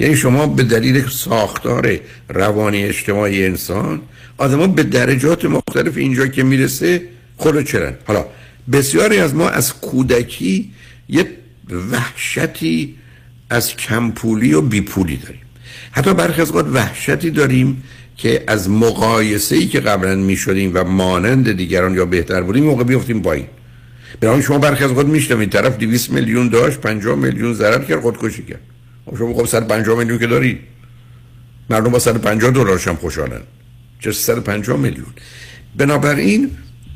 یعنی شما به دلیل ساختار روانی اجتماعی انسان آدما به درجات مختلف اینجا که می‌رسه خلوچلن حالا بسیاری از ما از کودکی یه وحشتی از کمپولی و بیپولی داریم. حتی برخی از اوقات وحشتی داریم که از مقایسه ای که قبلا می شدیم و مانند دیگران یا بهتر بودیم موقع بیفتیم پایین. برای شما برخی از خود میشنوید طرف 200 میلیون داشت 50 میلیون ضرر کرد خودکشی کرد. خب شما خب 150 میلیون که داری مردم با 150 دلارش هم خوشحالن. چه 150 میلیون. بنابراین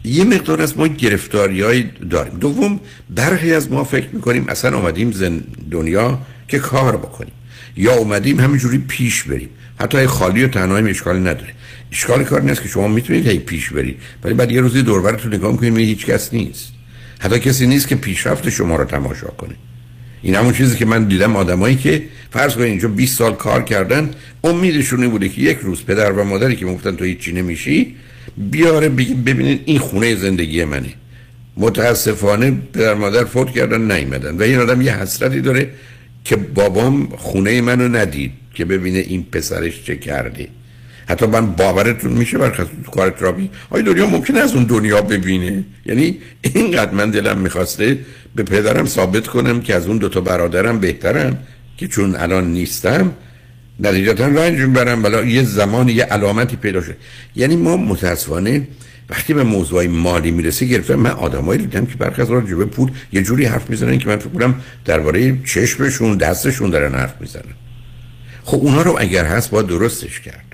یه مقدار از ما گرفتاری داریم. دوم برخی از ما فکر می‌کنیم اصلا آمدیم زن دنیا که کار بکنیم. یا اومدیم همینجوری پیش بریم. حتی خالی و تنهایی اشکالی نداره. اشکال کار نیست که شما می‌تونید هی پیش برید. ولی بعد یه روزی دوربرتون نگاه می‌کنید هیچ کس نیست. حتی کسی نیست که پیشرفت شما رو تماشا کنه. این همون چیزی که من دیدم آدمایی که فرض کنید اینجا 20 سال کار کردن امیدشون این بوده که یک روز پدر و مادری که گفتن تو هیچ چی نمیشی بیاره ببینید این خونه زندگی منه. متاسفانه پدر مادر فوت کردن نیومدن. و این آدم یه حسرتی داره که بابام خونه منو ندید که ببینه این پسرش چه کرده. حتی من باورتون میشه برخص تو کار ترابی آیا دنیا ممکنه از اون دنیا ببینه؟ یعنی اینقدر من دلم می‌خواسته به پدرم ثابت کنم که از اون دوتا برادرم بهترم که چون الان نیستم نتیجتا رنج برم بلا یه زمان یه علامتی پیدا شد. یعنی ما متاسفانه وقتی به موضوع مالی می‌رسه گرفتم من آدمایی دیدم که برخی از راجبه پول یه جوری حرف می‌زنن که من فکر کنم درباره چشمشون دستشون دارن حرف می‌زنن. خب اونا رو اگر هست باید درستش کرد.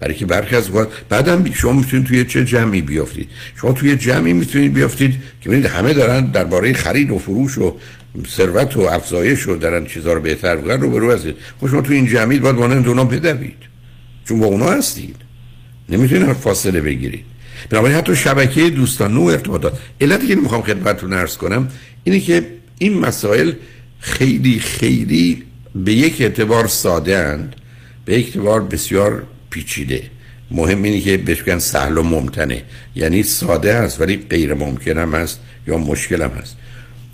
برای که برخی از بعدم شما می‌تونید توی چه جمعی بیافتید؟ شما توی جمعی می‌تونید بیافتید که ببینید همه دارن درباره خرید و فروش و ثروت و افزایش و دارن چیزا رو بهتر بگن رو برو هستید. خب شما توی این جمعی باید مانند اونا بدوید. چون با اونا هستید. نمی‌تونید فاصله بگیرید. بنابراین حتی شبکه دوستان و ارتباطات. علتی که می‌خوام خدمتتون عرض کنم اینه که این مسائل خیلی خیلی به یک اعتبار ساده اند به یک اعتبار بسیار پیچیده. مهم اینه که بهش سهل و ممتنه. یعنی ساده است ولی غیر ممکن هم هست یا مشکل هم هست.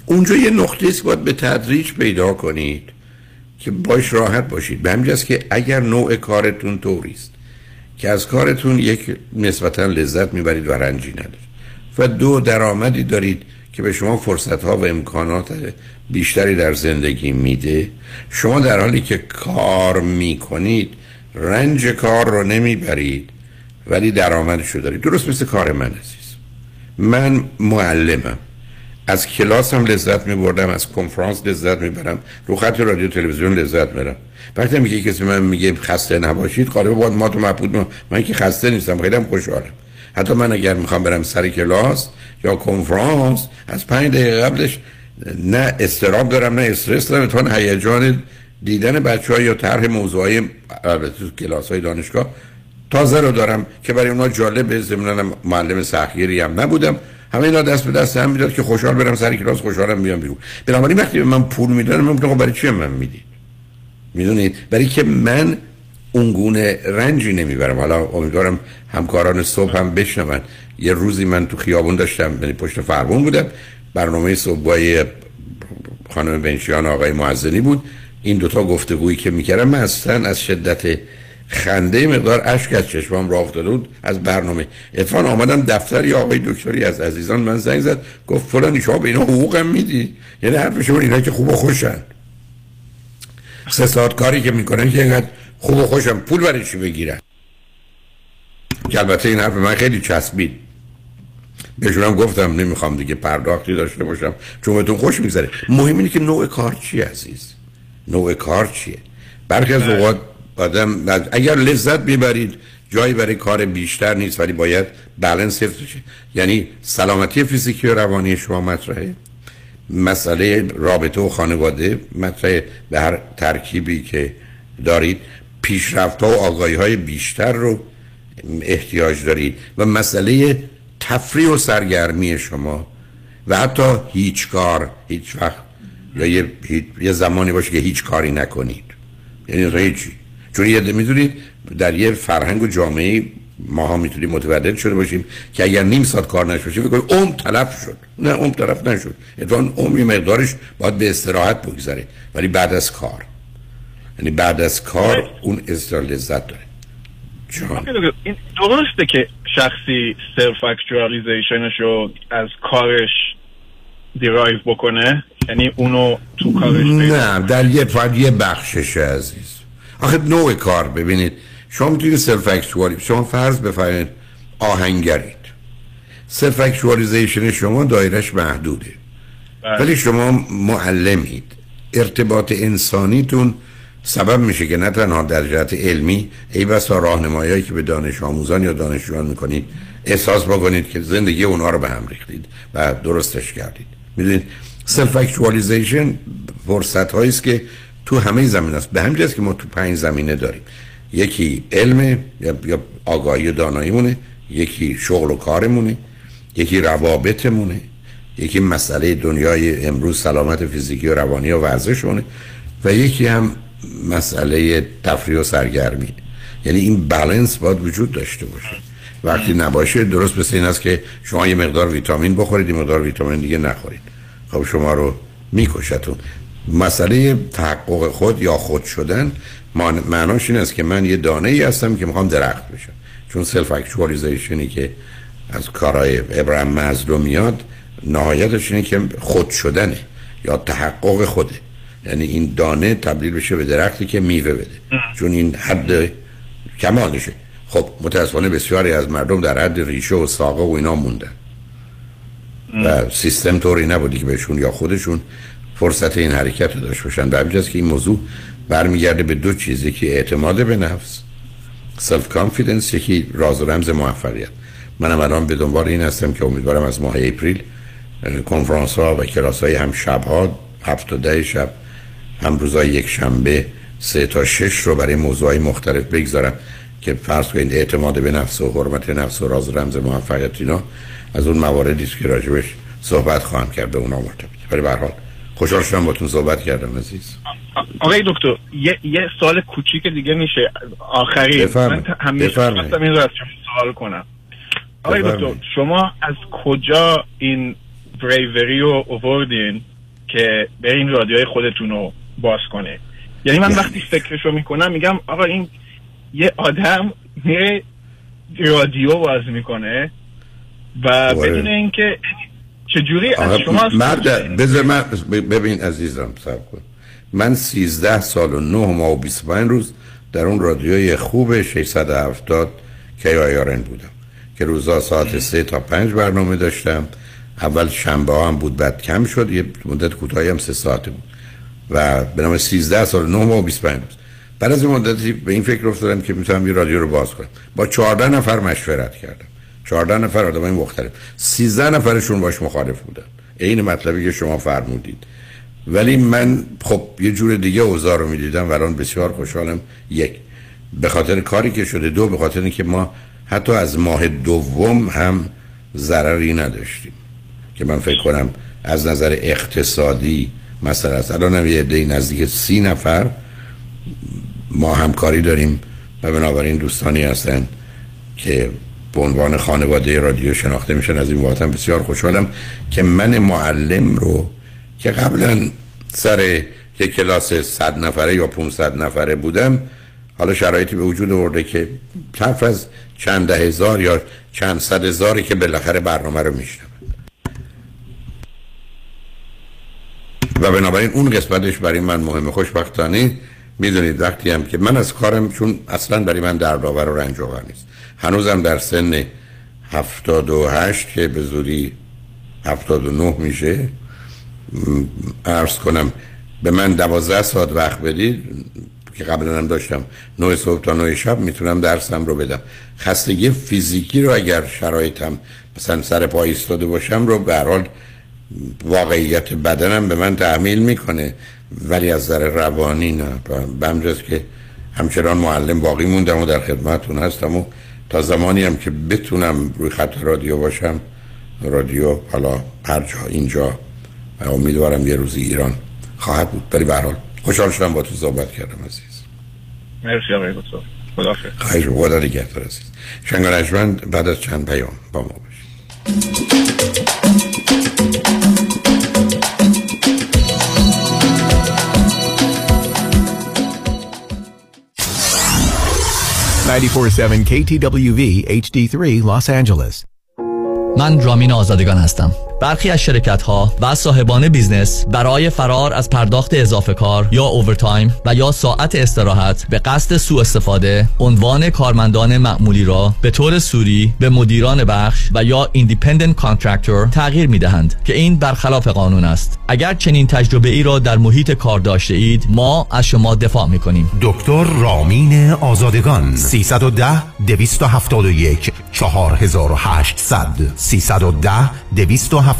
اونجا یه نقطه است باید به تدریج پیدا کنید که باش راحت باشید. به همجاست که اگر نوع کارتون طوریست که از کارتون یک نسبتا لذت می‌برید و رنجی ندارید و دو درآمدی دارید که به شما فرصت ها و امکانات بیشتری در زندگی میده شما در حالی که کار می‌کنید رنج کار رو نمی‌برید ولی درآمدش رو دارید. درست مثل کار من عزیز. من معلمم. از کلاس هم لذت می بردم از کنفرانس لذت می برم رو خط رادیو تلویزیون لذت برم وقتی میگه کسی من میگه خسته نباشید غالبا باید ما تو مبهوت من که خسته نیستم خیلی هم خوشحالم. حتی من اگر می‌خوام برم سر کلاس یا کنفرانس از پنج دقیقه قبلش نه استراب دارم نه استرس دارم تا هیجان دیدن بچه ها یا طرح موضوع های تو کلاس های دانشگاه تازه رو دارم که برای اونا جالب ضمن معلم سخیری هم نبودم. همه اینا دست به دست هم می‌داد که خوشحال برم سر کلاس خوشحالم بیام بیرون. بنابراین وقتی به من پول میدن من خب برای چی من می‌دید؟ می‌دونید؟ برای که من اون گونه رنجی نمی‌برم. حالا امیدوارم همکاران صبح هم بشنون. یه روزی من تو خیابون داشتم یعنی پشت فرمون بودم. برنامه صبحای خانم بنشیان آقای معزنی بود. این دوتا گفتگویی که می‌کردم من اصلا از شدت خنده مقدار اشک از چشمام راه افتاده بود از برنامه. اتفاقا آمدم دفتر یا آقای دکتری از عزیزان من زنگ زد گفت فلان شما به اینا حقوقم میدی؟ یعنی حرف شما اینا که خوب و خوشن. سه ساعت کاری که می‌کنن که اینقدر خوب و خوشن پول برای چی بگیرن؟ که البته این حرف من خیلی چسبید. بهشونم گفتم نمی‌خوام دیگه پرداختی داشته باشم چون بهتون خوش میگذره. مهم اینه که نوع کار چی عزیز؟ نوع کار چیه؟ برخی از اوقات آدم اگر لذت می‌برید جایی برای کار بیشتر نیست ولی باید بالانس حفظ بشه یعنی سلامتی فیزیکی و روانی شما مطرحه. مسئله رابطه و خانواده مطرحه به هر ترکیبی که دارید. پیشرفت ها و آگاهی های بیشتر رو احتیاج دارید. و مسئله تفریح و سرگرمی شما. و حتی هیچ کار هیچ وقت یا یه, یه زمانی باشه که هیچ کاری نکنید. یعنی هیچی. چون یه می‌دونید در یه فرهنگ و جامعه ما ها می‌تونیم متولد شده باشیم که اگر نیم ساعت کار نشه فکر کنیم اون تلف شد. نه اون طرف نشد. اتفاقا اون مقدارش باید به استراحت بگذره. ولی بعد از کار. یعنی بعد از کار اون استراحت لذت داره. این درسته که شخصی self-actualization ش رو از کارش derive بکنه یعنی اونو تو کارش نه در یه فقط یه بخشش عزیز. آخه نوع کار ببینید. شما می‌تونید self-actuali شما فرض بفرمایید آهنگرید. self-actualization شما دایره‌ش محدوده. بله. ولی شما معلمید. ارتباط انسانیتون سبب میشه که نه تنها در جهت علمی ای بسا راهنمایی که به دانش آموزان یا دانشجویان می‌کنید احساس بکنید که زندگی اونها رو به هم ریختید و درستش کردید. می‌دونید self-actualization فرصت است که تو همه زمینه‌هاست. به همین که ما تو پنج زمینه داریم. یکی علم یا یا آگاهی و داناییمونه یکی شغل و کارمونه یکی روابطمونه یکی مسئله دنیای امروز سلامت فیزیکی و روانی و ورزشونه و یکی هم مسئله تفریح و سرگرمی. یعنی این بالانس باید وجود داشته باشه. وقتی نباشه درست مثل این است که شما یه مقدار ویتامین بخورید یه مقدار ویتامین دیگه نخورید. خب شما رو میکشتون. مسئله تحقق خود یا خود شدن معناش این است که من یه دانه ای هستم که می‌خوام درخت بشم. چون self-actualization ی که از کارهای ابراهیم مزلو میاد نهایتش اینه که خود شدنه یا تحقق خوده. یعنی این دانه تبدیل بشه به درختی که میوه بده. چون این حد کمالشه. خب متاسفانه بسیاری از مردم در حد ریشه و ساقه و اینا موندن و سیستم طوری نبوده که بهشون یا خودشون فرصت این حرکت رو داشته باشن. در همینجاست که این موضوع برمیگرده به دو چیز یکی اعتماد به نفس self-confidence یکی راز و رمز موفقیت. منم الان به دنبال این هستم که امیدوارم از ماه April کنفرانس ها و کلاس های هم شب ها هفت و ده شب هم روزهای یک شنبه سه تا شش رو برای موضوع مختلف بگذارم. که فرض کنید اعتماد به نفس و حرمت نفس و راز رمز موفقیت اینا از اون مواردی است که راجبش صحبت خواهم کرد به اونا مرتبط ولی به هر حال خوشحال شدم باتون صحبت کردم عزیز آقای دکتر یه, یه سوال کوچیک دیگه میشه آخری. من همیشه. خواستم این رو از شما سوال کنم آقای. دکتر شما از کجا این بریوری رو اووردین که برین رادیوهای خودتون رو باز کنه یعنی من وقتی فکرشو می‌کنم میگم آقا این یه آدم میره رادیو باز می‌کنه و. بدون اینکه چجوری از شما مرد بذار من ببین عزیزم سب کن. من 13 سال و 9 ماه و 25 روز در اون رادیوی خوب 670 کی آیارن بودم که روزا ساعت 3 تا 5 برنامه داشتم. اول شنبه ها هم بود بعد کم شد. یه مدت کوتاهی هم 3 ساعته بود. و به نام 13 سال و 9 ماه و 25 روز. بعد از مدتی به این فکر افتادم که می‌تونم یه رادیو رو باز کنم. با 14 نفر مشورت کردم. 14 نفر آدمای مختلف. 13 نفرشون باش مخالف بودن. عین مطلبی که شما فرمودید. ولی من خب یه جور دیگه اوضاع رو می‌دیدم و الان بسیار خوشحالم. یک به خاطر کاری که شده. دو به خاطر اینکه ما حتی از ماه دوم هم ضرری نداشتیم. که من فکر کنم از نظر اقتصادی مثلا است الان هم یه عده نزدیک سی نفر ما همکاری داریم و بنابراین دوستانی هستن که به عنوان خانواده رادیو شناخته میشن. از این واقعا بسیار خوشحالم که من معلم رو که قبلا سر یک کلاس صد نفره یا 500 نفره بودم حالا شرایطی به وجود آورده که کف از چند ده هزار یا چند صد هزاری که بالاخره برنامه رو میشنم و بنابراین اون قسمتش برای من مهمه خوشبختانه می‌دونید وقتی هم که من از کارم چون اصلا برای من دردآور و رنج آور نیست. هنوزم در سن 78 که به زودی 79 میشه عرض کنم به من دوازده ساعت وقت بدید که قبلا هم داشتم 9 صبح تا 9 شب می‌تونم درسم رو بدم. خستگی فیزیکی رو اگر شرایطم مثلا سر پای ایستاده باشم رو به هر حال واقعیت بدنم به من تحمیل می‌کنه. ولی از نظر روانی نه. به همجاست که همچنان معلم باقی موندم و در خدمتتون هستم و تا زمانی هم که بتونم روی خط رادیو باشم رادیو حالا هر جا اینجا و امیدوارم یه روزی ایران خواهد بود. ولی به هر حال خوشحال شدم با تو صحبت کردم عزیز. مرسی آقای دکتر. خواهش می‌کنم. خدا نگهدار عزیز. بعد از چند پیام با ما باشید. 947 KTWV HD3 Los Angeles. من رامین آزادگان هستم برخی از شرکت ها و صاحبان business برای فرار از پرداخت اضافه کار یا overtime و یا ساعت استراحت به قصد سوء استفاده عنوان کارمندان معمولی را به طور صوری به مدیران بخش و یا independent contractor تغییر می دهند که این برخلاف قانون است. اگر چنین تجربه ای را در محیط کار داشته اید ما از شما دفاع می کنیم دکتر رامین آزادگان 310 271 4800 310 271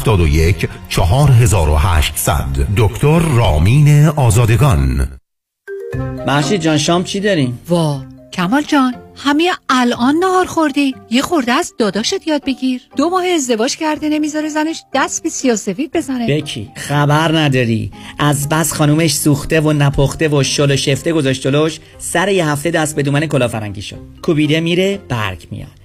4800 دکتر رامین آزادگان. محشید جان شام چی داریم؟ وا کمال جان همه الان نهار خوردی. یه خورده از داداشت یاد بگیر. دو ماه ازدواج کرده نمی‌ذاره زنش دست به سیاسفید بزنه. بکی خبر نداری. از بس خانومش سوخته و نپخته و شل و شفته گذاشت جلوش سر یه هفته دست به دومن کلافرنگی شد. کوبیده میره برگ میاد.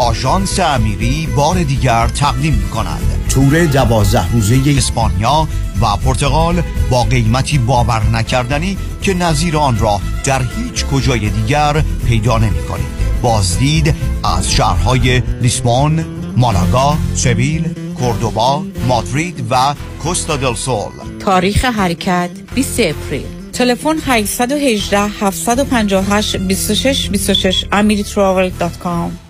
آژانس امیری بار دیگر تقدیم می کند تور دوازده روزه اسپانیا و پرتغال با قیمتی باور نکردنی که نظیر آن را در هیچ کجای دیگر پیدا نمی کنید بازدید از شهرهای لیسبون، مالاگا، سویل، کوردوبا، مادرید و کوستا دل سول. تاریخ حرکت 20 April. تلفن 818 758 26 26 amiritravel.com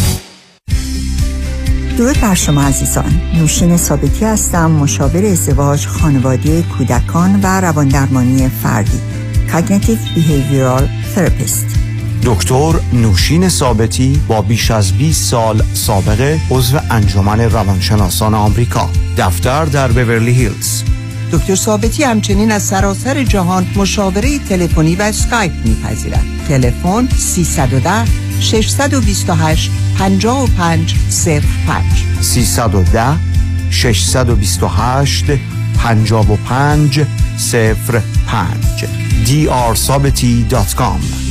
درود بر شما عزیزان. نوشین ثابتی هستم مشاور ازدواج خانواده کودکان و رواندرمانی فردی Cognitive Behavioral Therapist. دکتر نوشین ثابتی با بیش از 20 سال سابقه عضو انجمن روانشناسان آمریکا. دفتر در بورلی هیلز. دکتر ثابتی همچنین از سراسر جهان مشاوره تلفنی و اسکایپ میپذیرد. تلفن 310 628 55 05 310 628 55 05 drsabati.com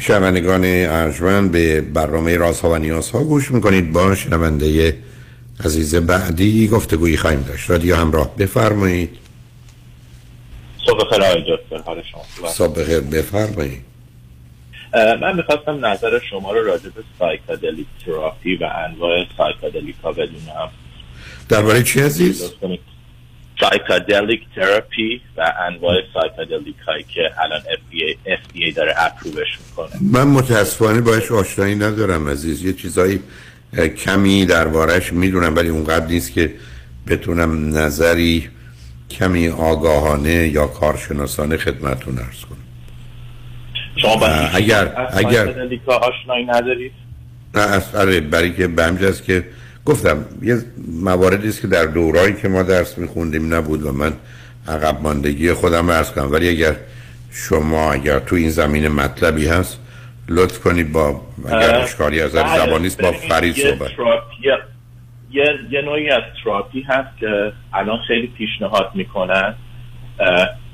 شنوندگان ارجمند به برنامه رازها و نیازها گوش می‌کنید. با شنونده عزیز بعدی گفتگویی خواهیم داشت. رادیو همراه بفرمایید. صبح خیر آقای دکتر. حال شما صبح خیر بفرمایید. من می‌خواستم نظر شما رو راجع به psychedelic therapy و انواع psychedelic ها بدونم. درباره چی عزیز؟ psychedelic therapy و انواع psychedelic هایی که الان FDA, FDA داره اپروبش می‌کنه. من متاسفانه باش آشنایی ندارم عزیز. یه چیزایی کمی دربارش می‌دونم ولی اونقدر نیست که بتونم نظری کمی آگاهانه یا کارشناسانه خدمتون ارز کنم. شما اگر اگر آشنایی ندارید؟ نه اصلا برای که بمجاز که گفتم یه مواردی است که در دورایی که ما درس میخوندیم نبود و من عقب ماندگی خودم ارز کنم. ولی اگر شما اگر تو این زمین مطلبی هست لطف کنید با اگر اشکالی از بله، زبانی با فرید صحبت یه, یه, یه نوعی از تراپی هست که الان خیلی پیشنهاد می‌کنن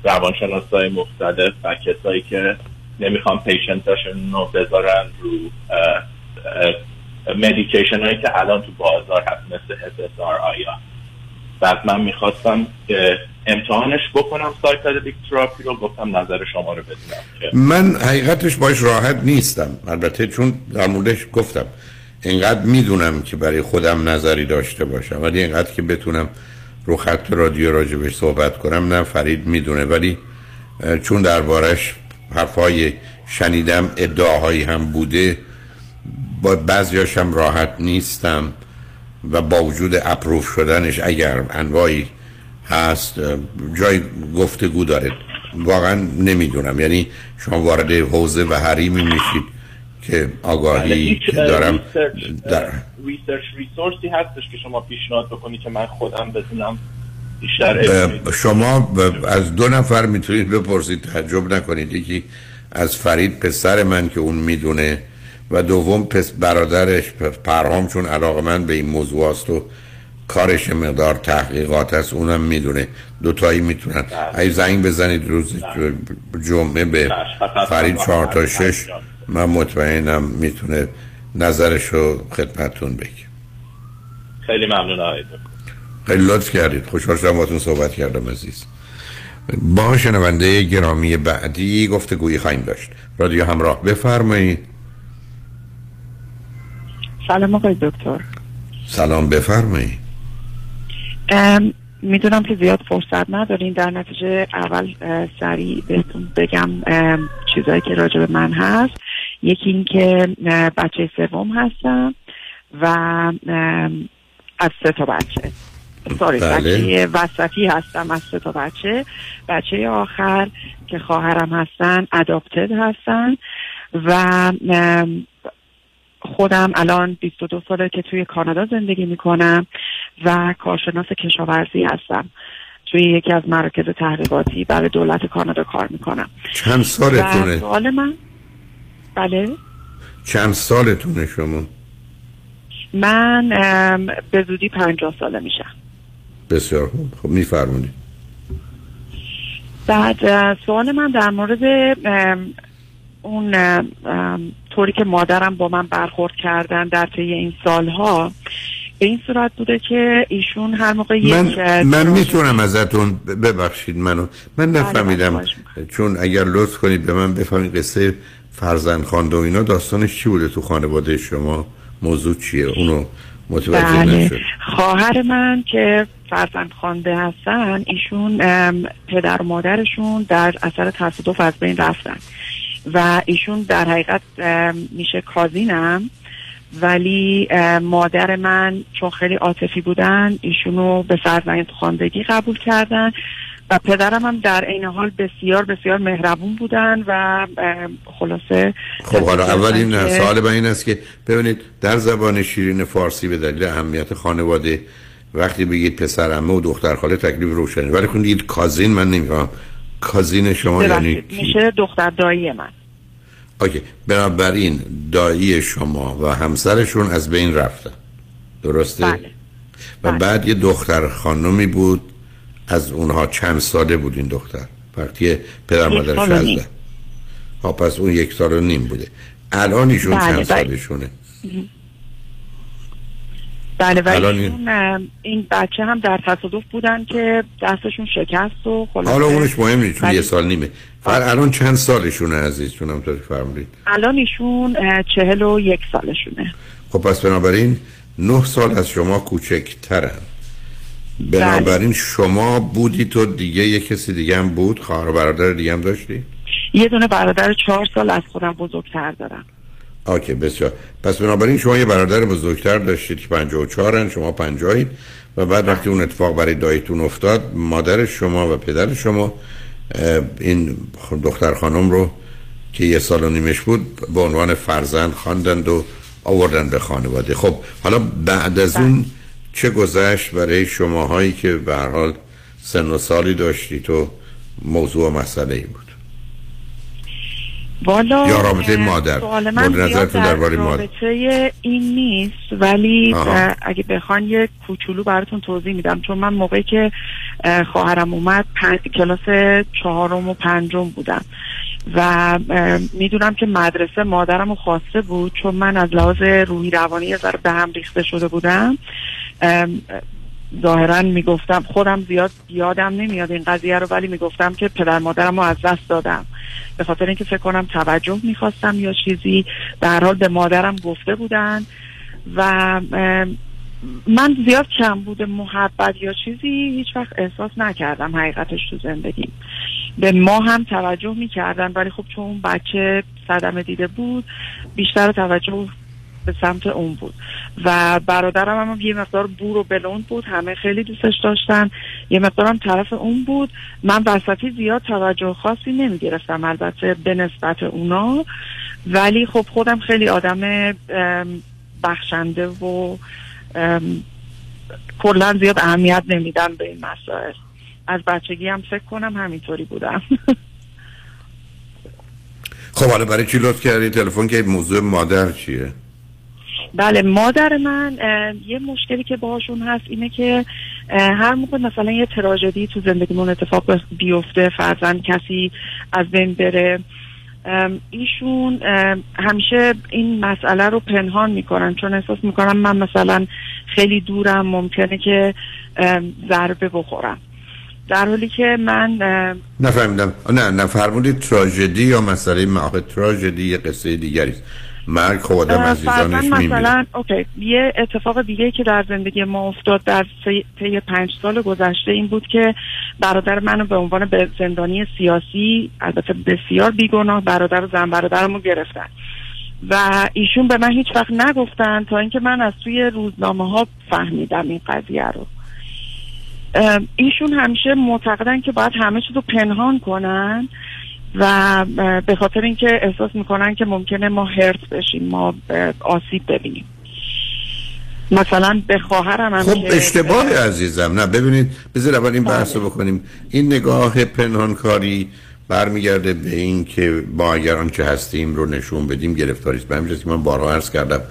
روانشناسای مختلف و کسایی که نمی‌خوان پیشنتاشون رو بذارن رو مدیکیشن هایی که الان تو بازار هست مثل SSRI ها بعد من می‌خواستم که امتحانش بکنم سایکادلیک تراپی رو گفتم نظر شما رو بدونم. من حقیقتش باش راحت نیستم. البته چون در موردش گفتم اینقدر می‌دونم که برای خودم نظری داشته باشم. ولی اینقدر که بتونم رو خط رادیو راجبش صحبت کنم نه فرید می‌دونه. ولی چون دربارش حرفای شنیدم ادعاهایی هم بوده با بعضیاش هم راحت نیستم و با وجود approve شدنش اگر انواعی هست جای گفتگو داره. واقعا نمی‌دونم. یعنی شما وارد حوزه و حریمی میشید که آگاهی که دارم. در research resource ی هستش که شما پیشنهاد بکنی که من خودم بدونم بیشتر شما از دو نفر می‌تونید بپرسید تعجب نکنید. یکی از فرید پسر من که اون می‌دونه و دوم پس برادرش پرهام چون علاقه من به این موضوع است و کارش مقدار تحقیقات است اونم می‌دونه. دوتایی می‌تونن. ای زنگ بزنید روز جمعه به فرید چهار تا شش. من مطمئنم می‌تونه نظرش رو خدمتون بگه. خیلی ممنون آقای. خیلی لطف کردید. خوشحال شدم باتون صحبت کردم عزیز. با شنونده گرامی بعدی گفتگویی خواهیم داشت. رادیو همراه. بفرمایید. سلام آقای دکتر. سلام بفرمایید می‌دونم که زیاد فرصت ندارین. در نتیجه اول سریع بهتون بگم چیزایی که راجع به من هست. یکی این که بچه سوم هستم و از سه تا بچه. ساری بله. بچه وسطی هستم از سه تا بچه. بچه آخر که خواهرم هستن اداپتد هستن و خودم الان 22 ساله که توی کانادا زندگی می‌کنم و کارشناس کشاورزی هستم. توی یکی از مراکز تحقیقاتی برای دولت کانادا کار می‌کنم. چند سالتونه؟ سوال من بله؟ چند سالتونه شما؟ من به زودی پنجاه ساله میشم. بسیار خوب. خب میفرمونید بعد سوال من در مورد اون طوری که مادرم با من برخورد کردن در طی این سالها به این صورت بوده که ایشون هر موقع یک من, من می‌تونم ازتون ببخشید منو. من نفهمیدم چون اگر لطف کنید به من بفهمید قصه فرزند خانده و اینا داستانش چی بوده تو خانواده شما؟ موضوع چیه؟ اونو متوجه بله. نشد. خواهر من که فرزند خوانده هستن ایشون پدر و مادرشون در اثر تصادف از بین رفتن. و ایشون در حقیقت میشه کازینم ولی مادر من چون خیلی عاطفی بودن ایشونو به فرزند خواندگی قبول کردن و پدرم هم در عین حال بسیار بسیار مهربون بودن و خلاصه خب حالا اول این سوال من این است که ببینید در زبان شیرین فارسی به دلیل اهمیت خانواده وقتی بگید پسر عمه و دختر خاله تکلیف روشنه. ولی کنید بگید کازین من نمیفهم کازین شما یعنی کی؟ میشه دختر دایی من اوکی بنابراین دایی شما و همسرشون از بین رفتن درسته؟ بله. و بعد یه دختر خانمی بود از اونها چند ساله بود این دختر وقتی پدر مادرش نیم. از ها پس اون یک سال و نیم بوده الان ایشون بله، چند بله. سالشونه بله و الان این- این بچه هم در تصادف بودن که دستشون شکست و خلاصه. حالا اونش مهم نیست چون ولی یه سال نیمه. فقط الان چند سالشونه عزیز چون همطوری فرمودید؟ الان ایشون چهل و یک سالشونه. خب پس بنابراین نه سال از شما کوچکترن. بنابراین شما بودی تو دیگه یه کسی دیگه هم بود؟ خواهر و برادر دیگه هم داشتی؟ یه دونه برادر چهار سال از خودم بزرگتر دارم. آکه بسیار. پس بنابراین شما یه برادر بزرگتر داشتید که 54 هن شما 50 و بعد وقتی اون اتفاق برای دایتون افتاد مادر شما و پدر شما این دختر خانم رو که یه سال و نیمش بود به عنوان فرزند خواندند و آوردن به خانواده. خب حالا بعد از اون چه گذشت برای شماهایی که به هر حال سن و سالی داشتید و موضوع و مسئله ای بود؟ والا یا رابطه مادر. سوال من نظرتون در درباره مادر. رابطه این نیست ولی اگه بخوان یه کوچولو براتون توضیح میدم چون من موقعی که اه، خواهرم اومد پنج کلاس چهارم و پنجم بودم و می‌دونم که مدرسه مادرم رو خواسته بود چون من از لحاظ روحی روانی یه ذره به هم ریخته شده بودم ظاهرا می‌گفتم خودم زیاد یادم نمیاد این قضیه رو ولی می‌گفتم که پدر مادرم رو از دست دادم. به خاطر اینکه فکر کنم توجه می‌خواستم یا چیزی. به حال به مادرم گفته بودن و من زیاد کم بوده محبت یا چیزی هیچ وقت احساس نکردم حقیقتش تو زندگی به ما هم توجه می‌کردن ولی خب چون بچه صدمه دیده بود بیشتر توجه به سمت اون بود. و برادرم هم یه مقدار بور و بلوند بود همه خیلی دوستش داشتن. یه مقدارم طرف اون بود. من وسطی زیاد توجه خاصی نمی‌گرفتم البته به نسبت اونا. ولی خب خودم خیلی آدم بخشنده و کلا زیاد اهمیت نمیدم به این مسائل. از بچگی هم فکر کنم همینطوری بودم. خب حالا برای چی لطف کردی تلفن که موضوع مادر چیه؟ بله مادر من یه مشکلی که باهاشون هست اینه که هر موقع مثلا یه تراژدی تو زندگیمون اتفاق بیفته فرزند کسی از بین بره ایشون همیشه این مسئله رو پنهان می‌کنن چون احساس می‌کنم من مثلا خیلی دورم ممکنه که ضربه بخورم در حالی که من نفهمیدم نه فرمودید تراژدی یا مسئله معاهد تراژدی یه قصه دیگری. مرگ. خب آدم عزیزانش میمیره. مثلا اوکی یه اتفاق دیگه که در زندگی ما افتاد در طی پنج سال گذشته این بود که برادر منو به عنوان به زندانی سیاسی البته بسیار بیگناه برادر و زن برادرمو گرفتن. و ایشون به من هیچ وقت نگفتن تا اینکه من از توی روزنامه ها فهمیدم این قضیه رو. ایشون همیشه معتقدن که باید همه چیز رو پنهان کنن. و به خاطر اینکه احساس می‌کنن که ممکنه ما هرت بشیم ما آسیب ببینیم. مثلا به خواهرم هم خب که اشتباه عزیزم. نه ببینید بذار اول این بحث رو بکنیم. این نگاه پنهانکاری برمیگرده به این که ما اگر آنچه هستیم رو نشون بدیم گرفتاری است. به جهت که من بارها عرض کردم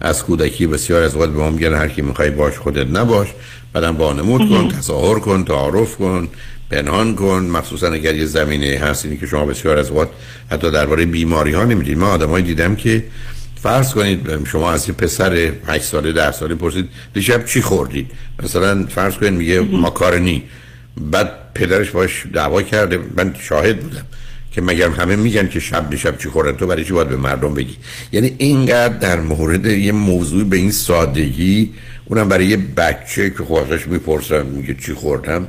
از کودکی بسیار از اوقات به ما میگن هر کی می‌خوای باش خودت نباش. بعدم وانمود کن تظاهر کن تعارف کن. پنهان کن مخصوصا اگر یه زمینه هست اینی که شما بسیار از اوقات حتی درباره بیماری ها نمی‌دید من آدمایی دیدم که فرض کنید شما از یه پسر 8 ساله 10 ساله پرسید دیشب چی خوردید؟ مثلا فرض کنید میگه ماکارونی. بعد پدرش باش دعوا کرده. من شاهد بودم که مگر همه میگن که شب دیشب چی خوردن تو برای چی باید به مردم بگی؟ یعنی اینقدر در مورد یه موضوع به این سادگی اونم برای یه بچه که خواهش می‌پرسن میگه چی خوردم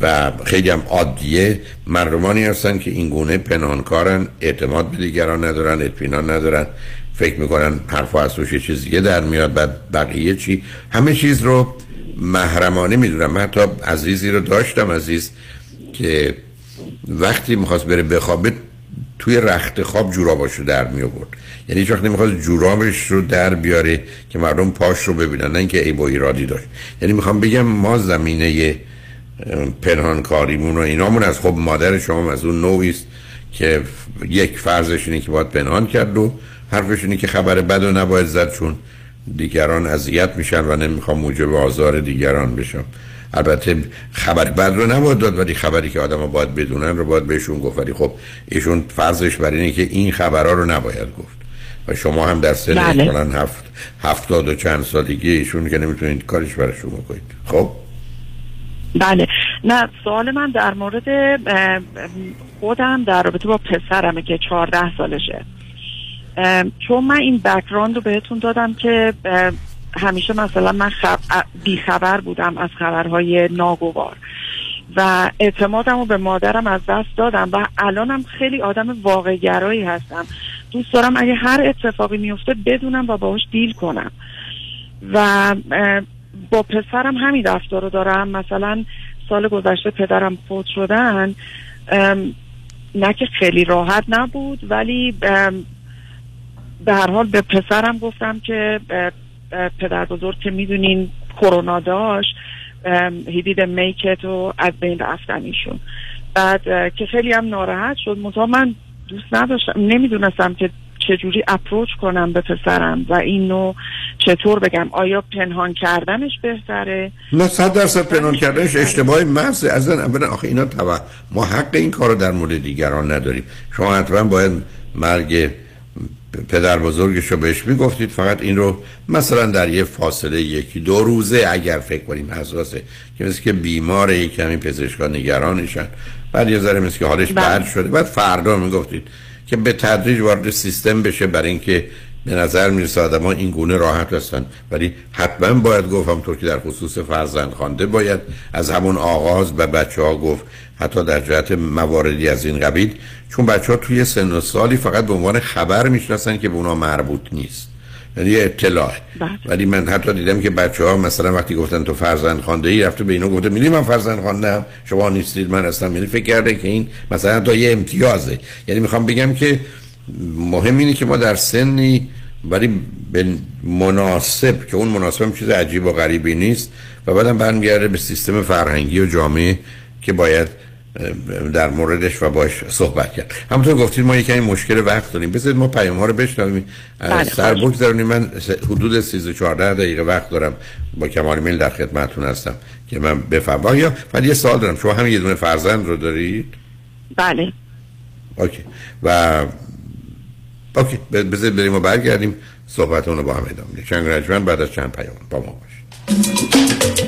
و خیلی هم عادیه. مردمانی هستن که این گونه پنهانکارن اعتماد به دیگران ندارن اطمینان ندارن. فکر می‌کنن حرف از توش چیز دیگه در میاد بعد بقیه چی؟ همه چیز رو محرمانه می‌دونم. من حتی عزیزی رو داشتم عزیز که وقتی می‌خواست بره بخوابه توی رخت خواب جوراباشو در می آورد یعنی هیچ وقت نمی‌خواست جورابش رو در بیاره که مردم پاش رو ببینن نه اینکه ای با ایرادی داشت. یعنی می‌خوام بگم ما زمینه پنهان کاریمون و اینامون از خب مادر شما از اون نوعی است که یک فرضش اینه که باید پنهان کرد و حرفش اینه که خبر بد و نباید زد چون دیگران اذیت میشن و نمی‌خوام موجب آزار دیگران بشم. البته خبر بد رو نباید داد ولی خبری که آدم باید بدونن رو باید بهشون گفت. ولی خب ایشون فرضش بر اینه که این خبرها رو نباید گفت. و شما هم در سن بله. هفت هفتاد و چند سالگی ایشون که نمی‌تونید کارش برای شما کنید. خب؟ بله. نه سوال من در مورد خودم در رابطه با پسرمه که چهارده سالشه. چون من این بکراند رو بهتون دادم که همیشه مثلا من خب... بیخبر بودم از خبرهای ناگوار. و اعتمادم رو به مادرم از دست دادم و الانم خیلی آدم واقعگرایی هستم. دوست دارم اگه هر اتفاقی میفته بدونم و باهاش دیل کنم. و با پسرم همین رفتار رو دارم. مثلا سال گذشته پدرم فوت شدن نه که خیلی راحت نبود ولی به هر حال به پسرم گفتم که پدر بزرگ که می‌دونین کرونا داشت هیدید میکت و از بین رفتن ایشون. بعد که خیلی هم ناراحت شد. منتها من دوست نداشتم نمی‌دونستم که چجوری اپروچ کنم به پسرم و اینو چطور بگم؟ آیا پنهان کردنش بهتره؟ نه صد درصد پنهان کردنش اشتباه محض از اولا آخه اینا تبع ما حق این کار رو در مورد دیگران نداریم. شما حتما باید مرگ پدر بزرگش رو بهش می‌گفتید فقط این رو مثلا در یه فاصله یکی دو روزه اگر فکر کنیم حساسه که مثل که بیمار یک کمی پزشکان نگرانشن. بعد یه ذره مثل که حالش بله. بد شده. بعد فردا می‌گفتید که به تدریج وارد سیستم بشه برای اینکه به نظر می‌رسه آدم ها این گونه راحت هستن. ولی حتما باید گفت همطور که در خصوص فرزند خوانده باید از همون آغاز به بچه ها گفت حتی در جهت مواردی از این قبیل. چون بچه ها توی سن و سالی فقط به عنوان خبر می‌شناسن که به اونا مربوط نیست. یعنی اطلاع. بله. ولی من حتی دیدم که بچه ها مثلا وقتی گفتن تو فرزند خانده ای رفته به اینو گفته می‌دونی من فرزند خانده شما نیستید من هستم. یعنی فکر کرده که این مثلا تا یه امتیازه. یعنی می‌خوام بگم که مهم اینه که ما در سنی ولی به مناسب که اون مناسب هم چیز عجیب و غریبی نیست و بعدم برمیگرده به سیستم فرهنگی و جامعه که باید در موردش و باش صحبت کرد. همونطور گفتید ما یکی مشکل وقت داریم. بذارید ما پیام ها رو بشنویم. بله، سر بگذارونیم من حدود 13 14 دقیقه وقت دارم. با کمال میل در خدمتتون هستم که من بفهم. یا ولی یه سوال دارم. شما همین یه دونه فرزند رو دارید؟ بله. اوکی. و اوکی بذارید بریم و برگردیم. صحبت رو با هم ادامه چند بعد از چند پیام با ما باشید.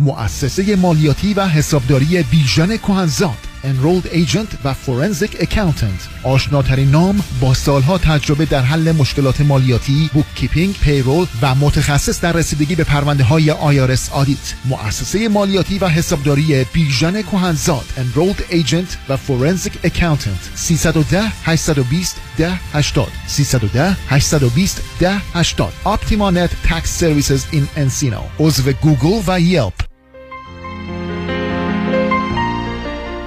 مؤسسه مالیاتی و حسابداری بیژن کهنزاد Enrolled Agent و Forensic Accountant. آشناترین نام با سالها تجربه در حل مشکلات مالیاتی bookkeeping payroll و متخصص در رسیدگی به پرونده های IRS audit مؤسسه مالیاتی و حسابداری بیژن کهنزاد Enrolled Agent و Forensic Accountant. 310 820 10 80 310 820 10 80 Optima Net Tax Services in Encino. عضو گوگل و Yelp.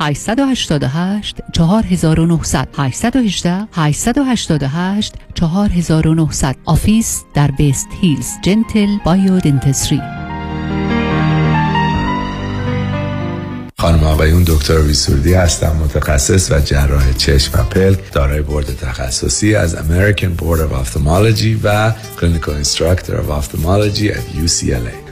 888 4900 818 888 4900 office در West Hills Gentle Biodentistry خانم آقایون دکتر ویسوردی هستم متخصص و جراح چشم و پلک دارای بورد تخصصی از American Board of Ophthalmology و Clinical Instructor of Ophthalmology at UCLA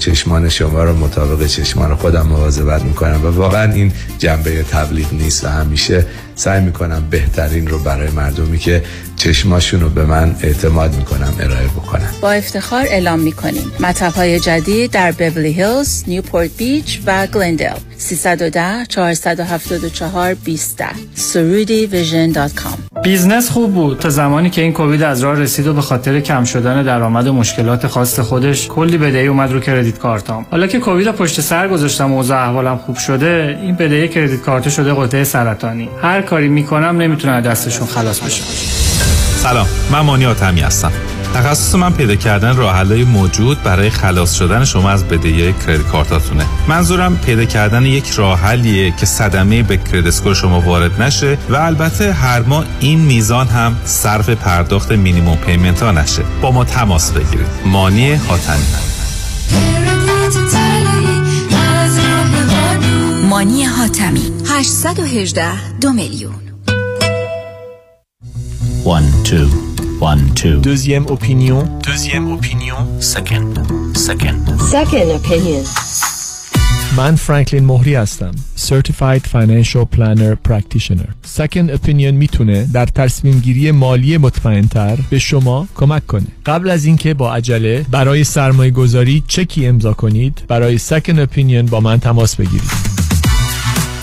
چشمان شما رو مطابق چشمان خودم مواظبت می‌کنم و واقعا این جنبه تبلیغ نیست و همیشه سعی می‌کنم بهترین رو برای مردمی که چشماشون رو به من اعتماد می‌کنم ارائه بکنم با افتخار اعلام می‌کنیم. مطب های جدید در بورلی هیلز، نیوپورت بیچ و گلندل 310 474 20 Soroudi Vision dot com. business خوب بود. تا زمانی که این کووید از راه رسید و به خاطر کم شدن درآمد و مشکلات خاص خودش کلی بدهی اومد رو credit card ام. حالا که کووید پشت سر گذاشتم و اوضاع احوالم خوب شده این بدهی credit card شده غده سرطانی. هر کاری می‌کنم نمی‌تونم دستشون خلاص بشم سلام من مانی حاتمی هستم. تخصص من پیدا کردن راه موجود برای خلاص شدن شما از بدهی credit card اتونه. منظورم پیدا کردن یک راه که صدمه به credit score شما وارد نشه و البته هر ماه این میزان هم صرف پرداخت minimum payment ها نشه. با ما تماس بگیرید. مانی حاتمی مانی حاتمی 818 دو میلیون One, two, one, two. Deuxième opinion. Deuxième opinion. Second, second. Second opinion. من فرانکلین مهری هستم Certified Financial Planner Practitioner Second Opinion می‌تونه در تصمیم گیری مالی مطمئنتر به شما کمک کنه قبل از اینکه با عجله برای سرمایه گذاری چکی امضا کنید برای Second Opinion با من تماس بگیرید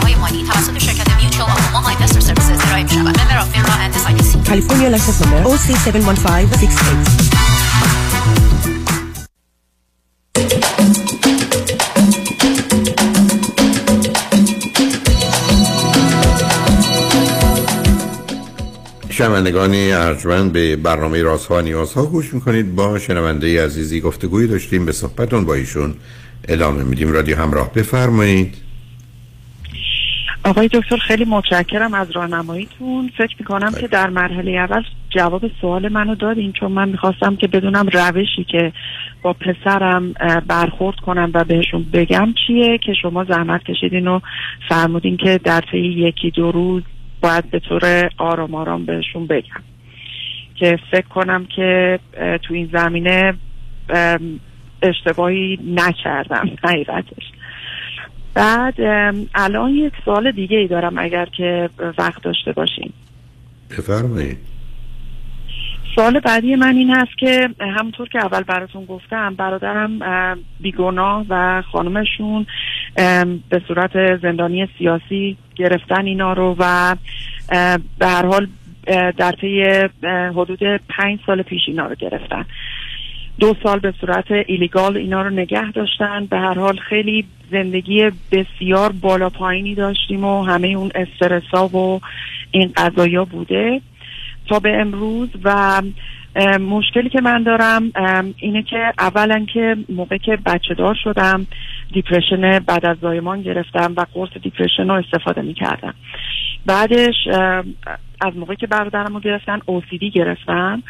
های مالی توسط شرکت Mutual of Omaha Investor Services ارائه می شود. member of FINRA and SIPC. California license number OC71568 شنوندگان ارجمند به برنامه رازها و نیازها گوش می‌کنید با شنونده عزیزی گفتگویی داشتیم به صحبتون با ایشون ادامه میدیم رادیو همراه بفرمایید آقای دکتر خیلی متشکرم از راهنماییتون. فکر می‌کنم که در مرحله اول جواب سوال منو دادین چون من می‌خواستم که بدونم روشی که با پسرم برخورد کنم و بهشون بگم چیه که شما زحمت کشیدین و فرمودین که در طی یکی دو روز باید به طور آرام آرام بهشون بگم. که فکر کنم که تو این زمینه اشتباهی نکردم حقیقتش. بعد الان یک سوال دیگه ای دارم اگر که وقت داشته باشیم بفرمایید. سوال بعدی من این هست که همونطور که اول براتون گفتم برادرم بیگناه و خانمشون به صورت زندانی سیاسی گرفتن اینا رو و به هر حال در طی حدود پنج سال پیش اینا رو گرفتن. دو سال به صورت illegal اینا رو نگه داشتن. به هر حال خیلی زندگی بسیار بالا پایینی داشتیم و همه اون استرسا و این قضایا بوده. تا به امروز و مشکلی که من دارم اینه که اولا که موقع که بچه دار شدم depression بعد از زایمان گرفتم و قرص depression رو استفاده می کردم بعدش از موقعی که برادرم رو گرفتن OCD گرفتن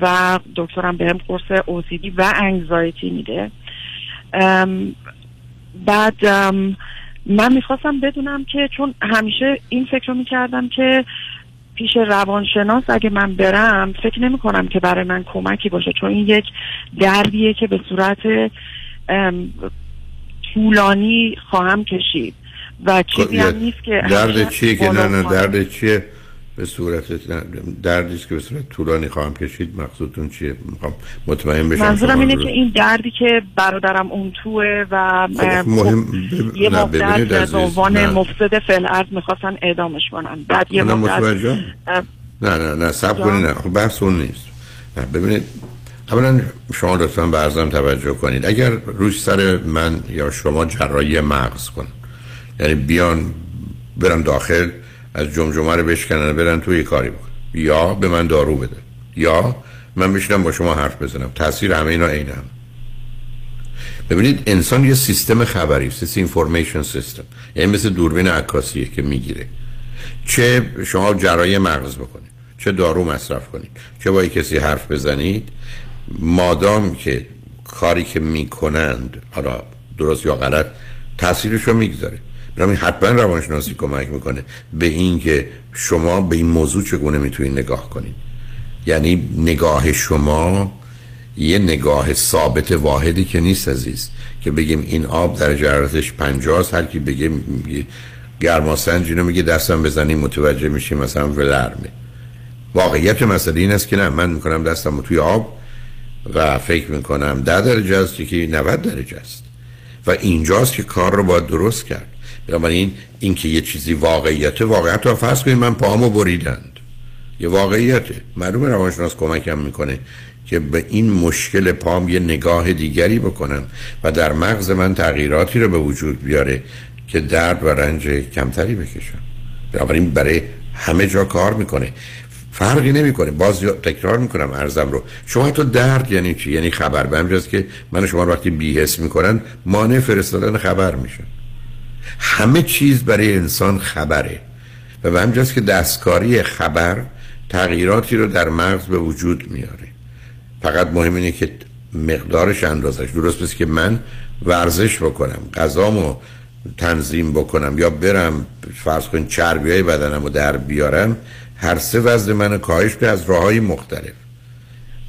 و دکترم بهم قرص OCD و انگزایتی میده. بعد من می‌خواستم بدونم که چون همیشه این فکر رو می‌کردم که پیش روانشناس اگه من برم فکر نمی کنم که برای من کمکی باشه چون این یک دردیه که به صورت طولانی خواهم کشید. و چیزی هم نیست که درد چیه که نه نه. درد چیه؟ به صورت دردی که به صورت طولانی خواهم کشید. مقصودتون چیه؟ می‌خوام مطمئن بشم. منظورم اینه که این دردی که برادرم اون توه و خب، مهم خب، یه مدت به عنوان. مفسد فعل می‌خواستن اعدامش کنن. بعد یه مدت نه نه نه سب. کنید نه. خب بحث اون نیست. نه ببینید اولا شما لطفا به عرضم توجه کنید. اگر روش سر من یا شما جراحی مغز کن یعنی بیان برن داخل از جمجمه رو بشکنن برن توی کاری بکن. یا به من دارو بده. یا من بشینم با شما حرف بزنم. تاثیر همه اینا عین هم ببینید انسان یه سیستم خبری است اینفورمیشن سیستم یعنی مثل دوربین عکاسیه که می‌گیره. چه شما جراحی مغز بکنید چه دارو مصرف کنید چه با کسی حرف بزنید. مادام که کاری که می‌کنند حالا درست یا غلط تاثیرش رو می‌گذاره. برای حتما روانشناسی کمک می‌کنه به این که شما به این موضوع چگونه می‌تونید نگاه کنید. یعنی نگاه شما یه نگاه ثابت واحدی که نیست عزیز که بگیم این آب در جرارتش 50 است هر کی بگه گرماسنج اینو میگه دستم بزنیم متوجه میشیم مثلا ولرمه. واقعیت مسئله این است که نه من می‌کنم دستم توی آب و فکر می‌کنم ده درجه است که 90 درجه است. و اینجاست که کار رو باید درست کرد. بنابراین این که یه چیزی واقعیت رو فرض کنید من پاهمو بریدند. یه واقعیته. معلومه روانشناس کمکم می‌کنه که به این مشکل پام یه نگاه دیگری بکنم و در مغز من تغییراتی رو به وجود بیاره که درد و رنج کمتری بکشم. بنابراین برای همه جا کار می‌کنه. فرقی نمی‌کنه. باز تکرار می‌کنم ارزم رو. شما تو درد یعنی چی؟ یعنی خبر. به که من شما وقتی بیهس می‌کنن مانع فرستادن خبر میشن. همه چیز برای انسان خبره. و به همجاست که دستکاری خبر تغییراتی رو در مغز به وجود میاره. فقط مهم اینه که مقدارش اندازش. درست مثل که من ورزش بکنم غذامو تنظیم بکنم یا برم فرض کن چربی های بدنم رو در بیارم هر سه وزن من کاهش به از راه های مختلف.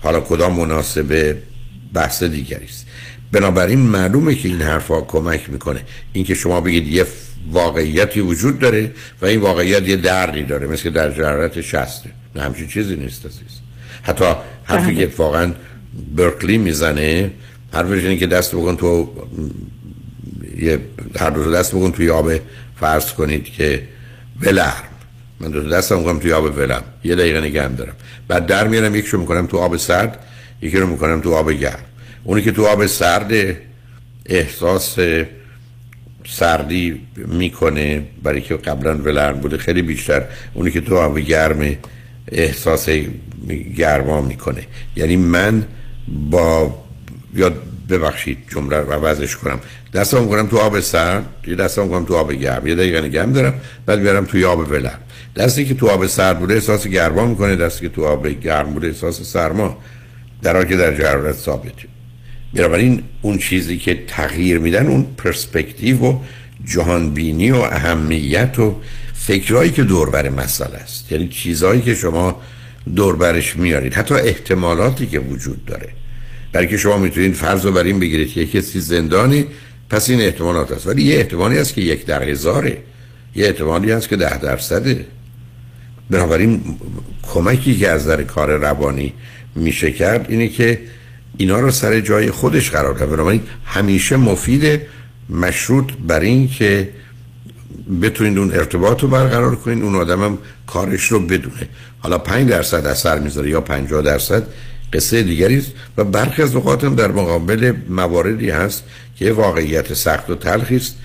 حالا کدام مناسبه بحث دیگری است. بنابراین معلومه که این حرفا کمک می‌کنه. اینکه شما بگید یه واقعیتی وجود داره و این واقعیت یه دردی داره مثل در جرارت شسته نه همچین چیزی نیست عزیز. حتی حرفی که اتفاقا برکلی می‌زنه حرفش اینه که دست بکن تو یه هر دو دست بکن توی آب فرض کنید که ولرم. من دو دستم می‌کنم توی آب ولم یه دقیقه نگه هم دارم. بعد در میارم یکیشو می‌کنم تو آب سرد یکی رو می‌کنم تو آب گرم. اونی که تو آب سرد احساس سردی می‌کنه برای که قبلا ولرم بوده خیلی بیشتر اونی که تو آب گرم احساس گرما می‌کنه. یعنی من با یا ببخشید جمله رو عوضش کنم. دستم کنم تو آب سرد یه دستم کنم تو آب گرم. یه دقیقه نگم دارم بعد بیارم توی آب ولرم دستی که تو آب سرد بوده احساس گرما می‌کنه دستی که تو آب گرم بوده احساس سرما. در حالی که در جرارت ثابته. بنابراین اون چیزی که تغییر میدن اون پرسپکتیو و جهانبینی و اهمیت و فکرهایی که دوربر مسئله است. یعنی چیزهایی که شما دوربرش میارید. حتی احتمالاتی که وجود داره. برای که شما می‌تونید فرض رو بر این بگیرید که کسی زندانی پس این احتمالات هست ولی یه احتمالی هست که یک در هزاره. یه احتمالی هست که ده درصده. بنابراین کمکی که از در کار روانی میشه کرد اینه که اینا رو سر جای خودش قرار بده بنابراین همیشه مفید مشروط بر این که بتونید اون ارتباط رو برقرار کنید. اون آدم هم کارش رو بدونه. حالا 5 درصد اثر می‌ذاره یا 50 درصد قصه دیگری است. و برخی از اوقات هم در مقابل مواردی هست که واقعیت سخت و تلخی است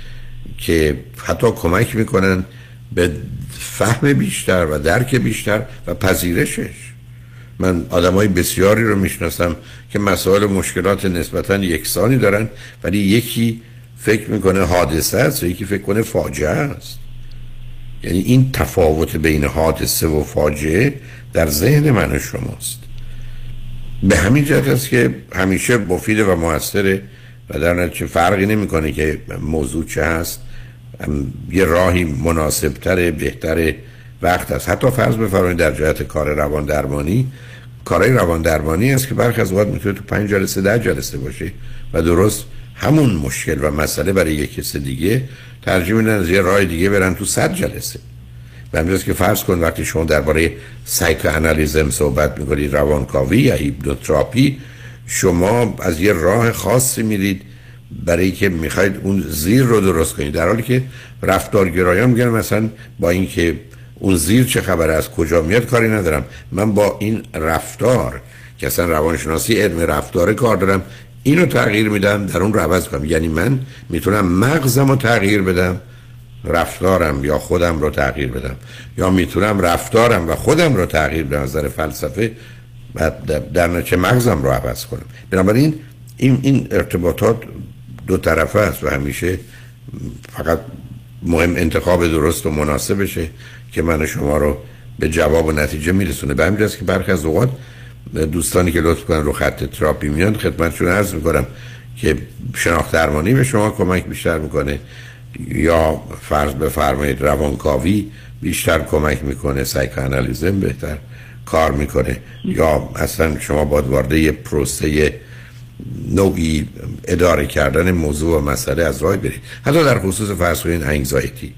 که حتی کمک می‌کنن به فهم بیشتر و درک بیشتر و پذیرشش. من آدم های بسیاری رو می‌شناسم که مسائل و مشکلات نسبتا یکسانی دارن ولی یکی فکر می‌کنه حادثه است و یکی فکر کنه فاجعه است. یعنی این تفاوت بین حادثه و فاجعه در ذهن من و شماست. به همین جهت است که همیشه مفید و موثره و در نتیجه فرقی نمی‌کنه که موضوع چه هست. یه راهی مناسبتر بهتر وقت است. حتی فرض بفرمایید در جهت کار روان درمانی کارهای روان درمانی است که برخی از اوقات می‌تونه تو پنج جلسه ده جلسه باشه و درست همون مشکل و مسئله برای یک کس دیگه ترجیح میدن از یه راه دیگه برن تو صد جلسه. و همینجاست که فرض کن وقتی شما درباره psychoanalysis صحبت می‌کنید روانکاوی یا hypnotherapy شما از یه راه خاصی میرید برای که می‌خواید اون زیر رو درست کنید. در حالی که رفتارگرایان میگن مثلا با اینکه اون زیر چه خبر از کجا میاد؟ کاری ندارم. من با این رفتار که اصلا روانشناسی علم رفتار کار دارم اینو تغییر میدم در اون رو عوض کنم. یعنی من می‌تونم مغزم رو تغییر بدم رفتارم یا خودم رو تغییر بدم. یا می‌تونم رفتارم و خودم رو تغییر از نظر فلسفه در نتیجه مغزم رو عوض کنم. بنابراین این این ارتباطات دو طرفه است و همیشه فقط مهم انتخاب درست و مناسبشه که من شما رو به جواب و نتیجه میرسونه. به همین که برخی از اوقات دوستانی که لطف کنن رو خط تراپی میان خدمتشون عرض می‌کنم که شناخت درمانی به شما کمک بیشتر می‌کنه یا فرض بفرمایید روانکاوی بیشتر کمک می‌کنه سایکوانالیزم بهتر کار می‌کنه. یا اصلا شما باید وارد یه پروسه نوعی اداره کردن موضوع و مسئله از راه برید. حتی در خصوص فرض کنید انگزایتی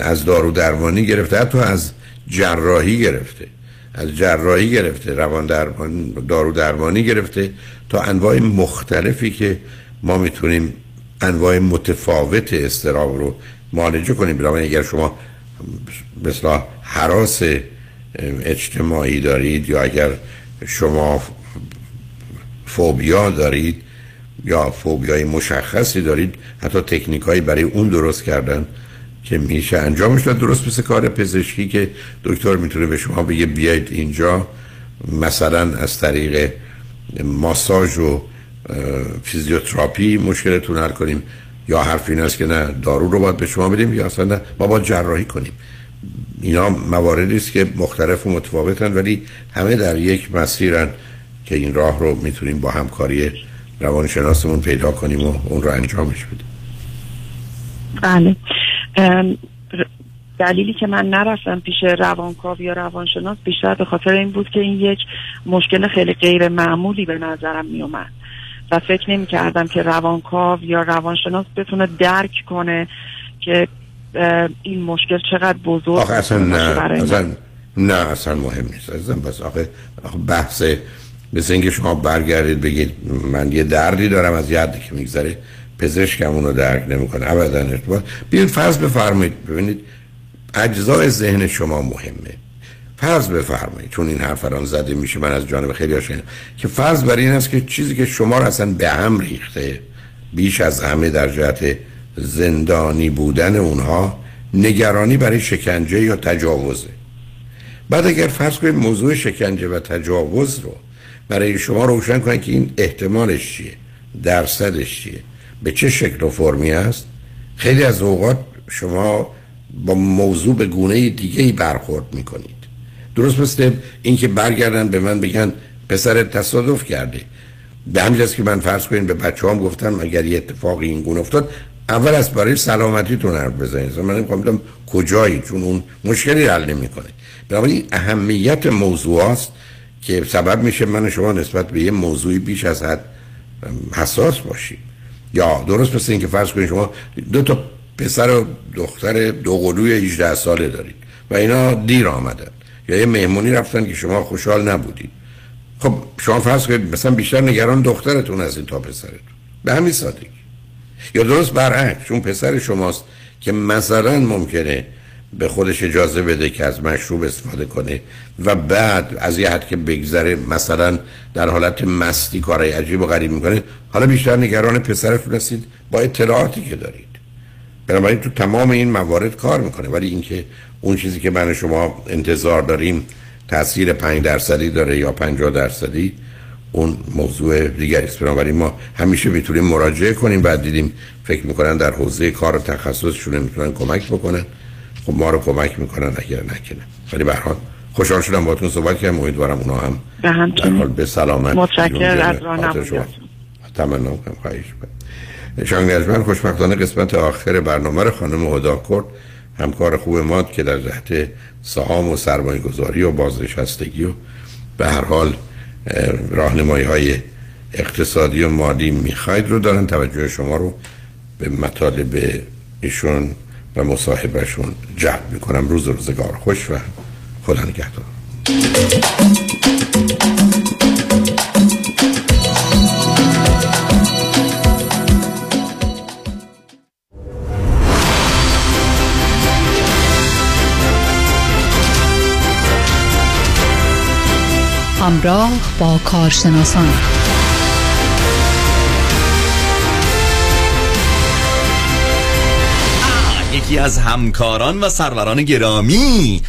از دارو درمانی گرفته حتی از جراحی گرفته. از جراحی گرفته روان درمان دارو درمانی گرفته تا انواع مختلفی که ما می‌تونیم انواع متفاوت استراب رو معالجه کنیم. بنابراین اگر شما مثلا حراس اجتماعی دارید یا اگر شما فوبیا دارید یا فوبیای مشخصی دارید حتی تکنیک هایی برای اون درست کردن که میشه انجامش داد درست مثل کار پزشکی که دکتر می‌تونه به شما بگه بیاید اینجا. مثلا از طریق ماساژ و فیزیوتراپی مشکلتون حل کنیم. یا حرف این است که نه دارو رو باید به شما بدیم یا اصلا نه. ما جراحی کنیم. اینا مواردی است که مختلف و متفاوتن ولی همه در یک مسیرن که این راه رو می‌تونیم با همکاری روانشناسمون پیدا کنیم و اون رو انجامش بدیم. بله. دلیلی که من نرفتم پیش روانکاو یا روانشناس بیشتر به خاطر این بود که این یک مشکل خیلی غیر معمولی به نظرم می اومد و فکر نمی کردم که روانکاو یا روانشناس بتونه درک کنه که این مشکل چقدر بزرگ آخه اصلا نه اصلا نه اصلا مهم نیست. ازم بس آخه, آخه بحث مثل اینکه شما برگردید بگید من یه دردی دارم از یادی که میگذره. پزشکم اونو درک نمی‌کنه. ابدا ارتباط. بیاید فرض بفرمایید. ببینید اجزای ذهن شما مهمه. فرض بفرمایید. چون این حرف الان زده میشه من از جانب خیلی هاشون که فرض بر این است که چیزی که شما رو اصلا به هم ریخته بیش از همه در جهت زندانی بودن اونها نگرانی برای شکنجه یا تجاوزه. بعد اگر فرض کنید موضوع شکنجه و تجاوز رو برای شما روشن کنید که این احتمالش چیه درصدش چیه. به چه شکل و فرمی است؟ خیلی از اوقات شما با موضوع به گونه دیگه برخورد می‌کنید. درست مثل اینکه برگردن به من بگن پسر تصادف کرده. به همین که من فرض کنید به بچه هم گفتم اگر یه اتفاقی این گونه افتاد اول از برای سلامتیتون حرف بزنید. من نمی‌خوام کجایی چون اون مشکلی حل نمی‌کنه. بنابراین اهمیت موضوع است که سبب میشه من شما نسبت به یه موضوعی بیش از حد حساس باشید یا درست مثل اینکه فرض کنید شما دو تا پسر و دختر دو قلوی 18 ساله دارید و اینا دیر آمدن. یا یه مهمونی رفتن که شما خوشحال نبودید. خب شما فرض کنید مثلا بیشتر نگران دخترتون از این تا پسرتون. به همین سادگی. یا درست برعکس چون پسر شماست که مثلا ممکنه به خودش اجازه بده که از مشروب استفاده کنه و بعد از یه حد که بگذره مثلا در حالت مستی کارهای عجیب و غریب می‌کنه. حالا بیشتر نگران پسرتون هستید با اطلاعاتی که دارید. بنابراین تو تمام این موارد کار می‌کنه. ولی اینکه اون چیزی که من شما انتظار داریم تاثیر 5 درصدی داره یا 50 درصدی اون موضوع دیگری است. بنابراین ما همیشه می‌تونیم مراجعه کنیم. بعد دیدیم فکر می‌کنن در حوزه کار و تخصصشون می‌تونن کمک بکنن. خب ما رو کمک می‌کنن اگر نکنه ولی به حال خوشحال شدم باهاتون صحبت کردم. امیدوارم اونا هم به در حال به سلامت متشکر بیرون از. راهنماییتون تمنا کنم خواهش کنم شنگ خوشبختانه قسمت آخر برنامه رو خانم هدا کرد. همکار خوب ما که در جهت سهام و سرمایه گذاری و بازنشستگی و به هر حال راهنمایی های اقتصادی و مالی می‌خواید رو دارن. توجه شما رو به مطالب ایشون و مصاحبهشون جلب می‌کنم. روز روزگار خوش و خدا نگهدار. همراه با کارشناسان. یکی از همکاران و سروران گرامی.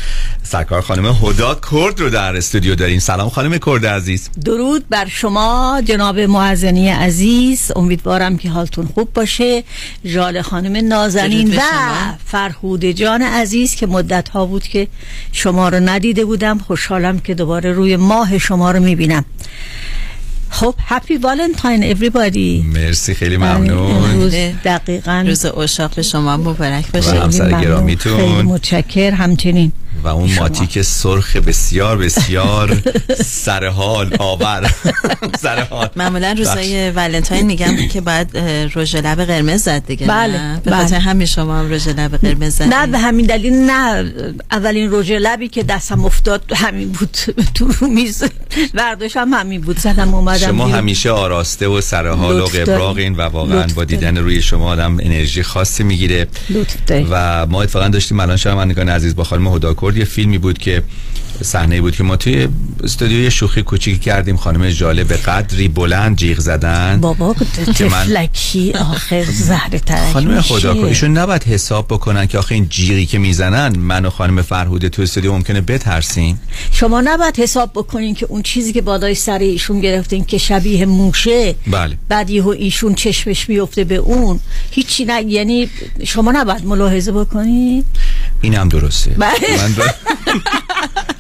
سرکار خانم هدا کرد رو در استودیو داریم. سلام خانم کرد عزیز. درود بر شما جناب معزنی عزیز. امیدوارم که حالتون خوب باشه. جال خانم نازنین و شما. فرهود جان عزیز که مدت ها بود که شما رو ندیده بودم. خوشحالم که دوباره روی ماه شما رو می‌بینم. خب هپی والنتاین everybody. مرسی خیلی روز ممنون دقیقا روز اشاق شما. مبارک و باشه همسر ممنون. گرامیتون. خیلی متشکر. همچنین و اون ماتیک سرخ بسیار بسیار سرحال آور. سرحال معمولا روزای ولنتاین میگم که باید رژ لب قرمز زد دیگه بله، نه؟ به بله. خاطر همین شما هم رژ لب قرمز زدین. نه به همین دلیل نه. اولین رژ لبی که دستم افتاد همین بود. تو رو میز برداشتم همین بود. زدم اومدم. شما بیرون. همیشه آراسته و سرحال و لطف دارین. قبراقین و واقعا با. دیدن روی شما آدم انرژی خاصی می‌گیره. و ما اتفاقا داشتیم الان شنوندگان عزیز با خانم هداکرد یه فیلمی بود که صحنه بود که ما توی استودیو یه شوخی کوچیکی کردیم خانم جاله به قدری بلند جیغ زدن بابا که من- آخر زهر ترک خانم. خداکار ایشون نباید حساب بکنن که آخه این جیغی که می‌زنن من و خانم فرهوده تو استودیو ممکنه بترسیم شما نباید حساب بکنین که اون چیزی که بالای سر ایشون گرفتین که شبیه موشه بله. بعد یهو ایشون چشمش میفته به اون. هیچی نه یعنی شما نباید ملاحظه بکنین این هم درسته. بله. من در-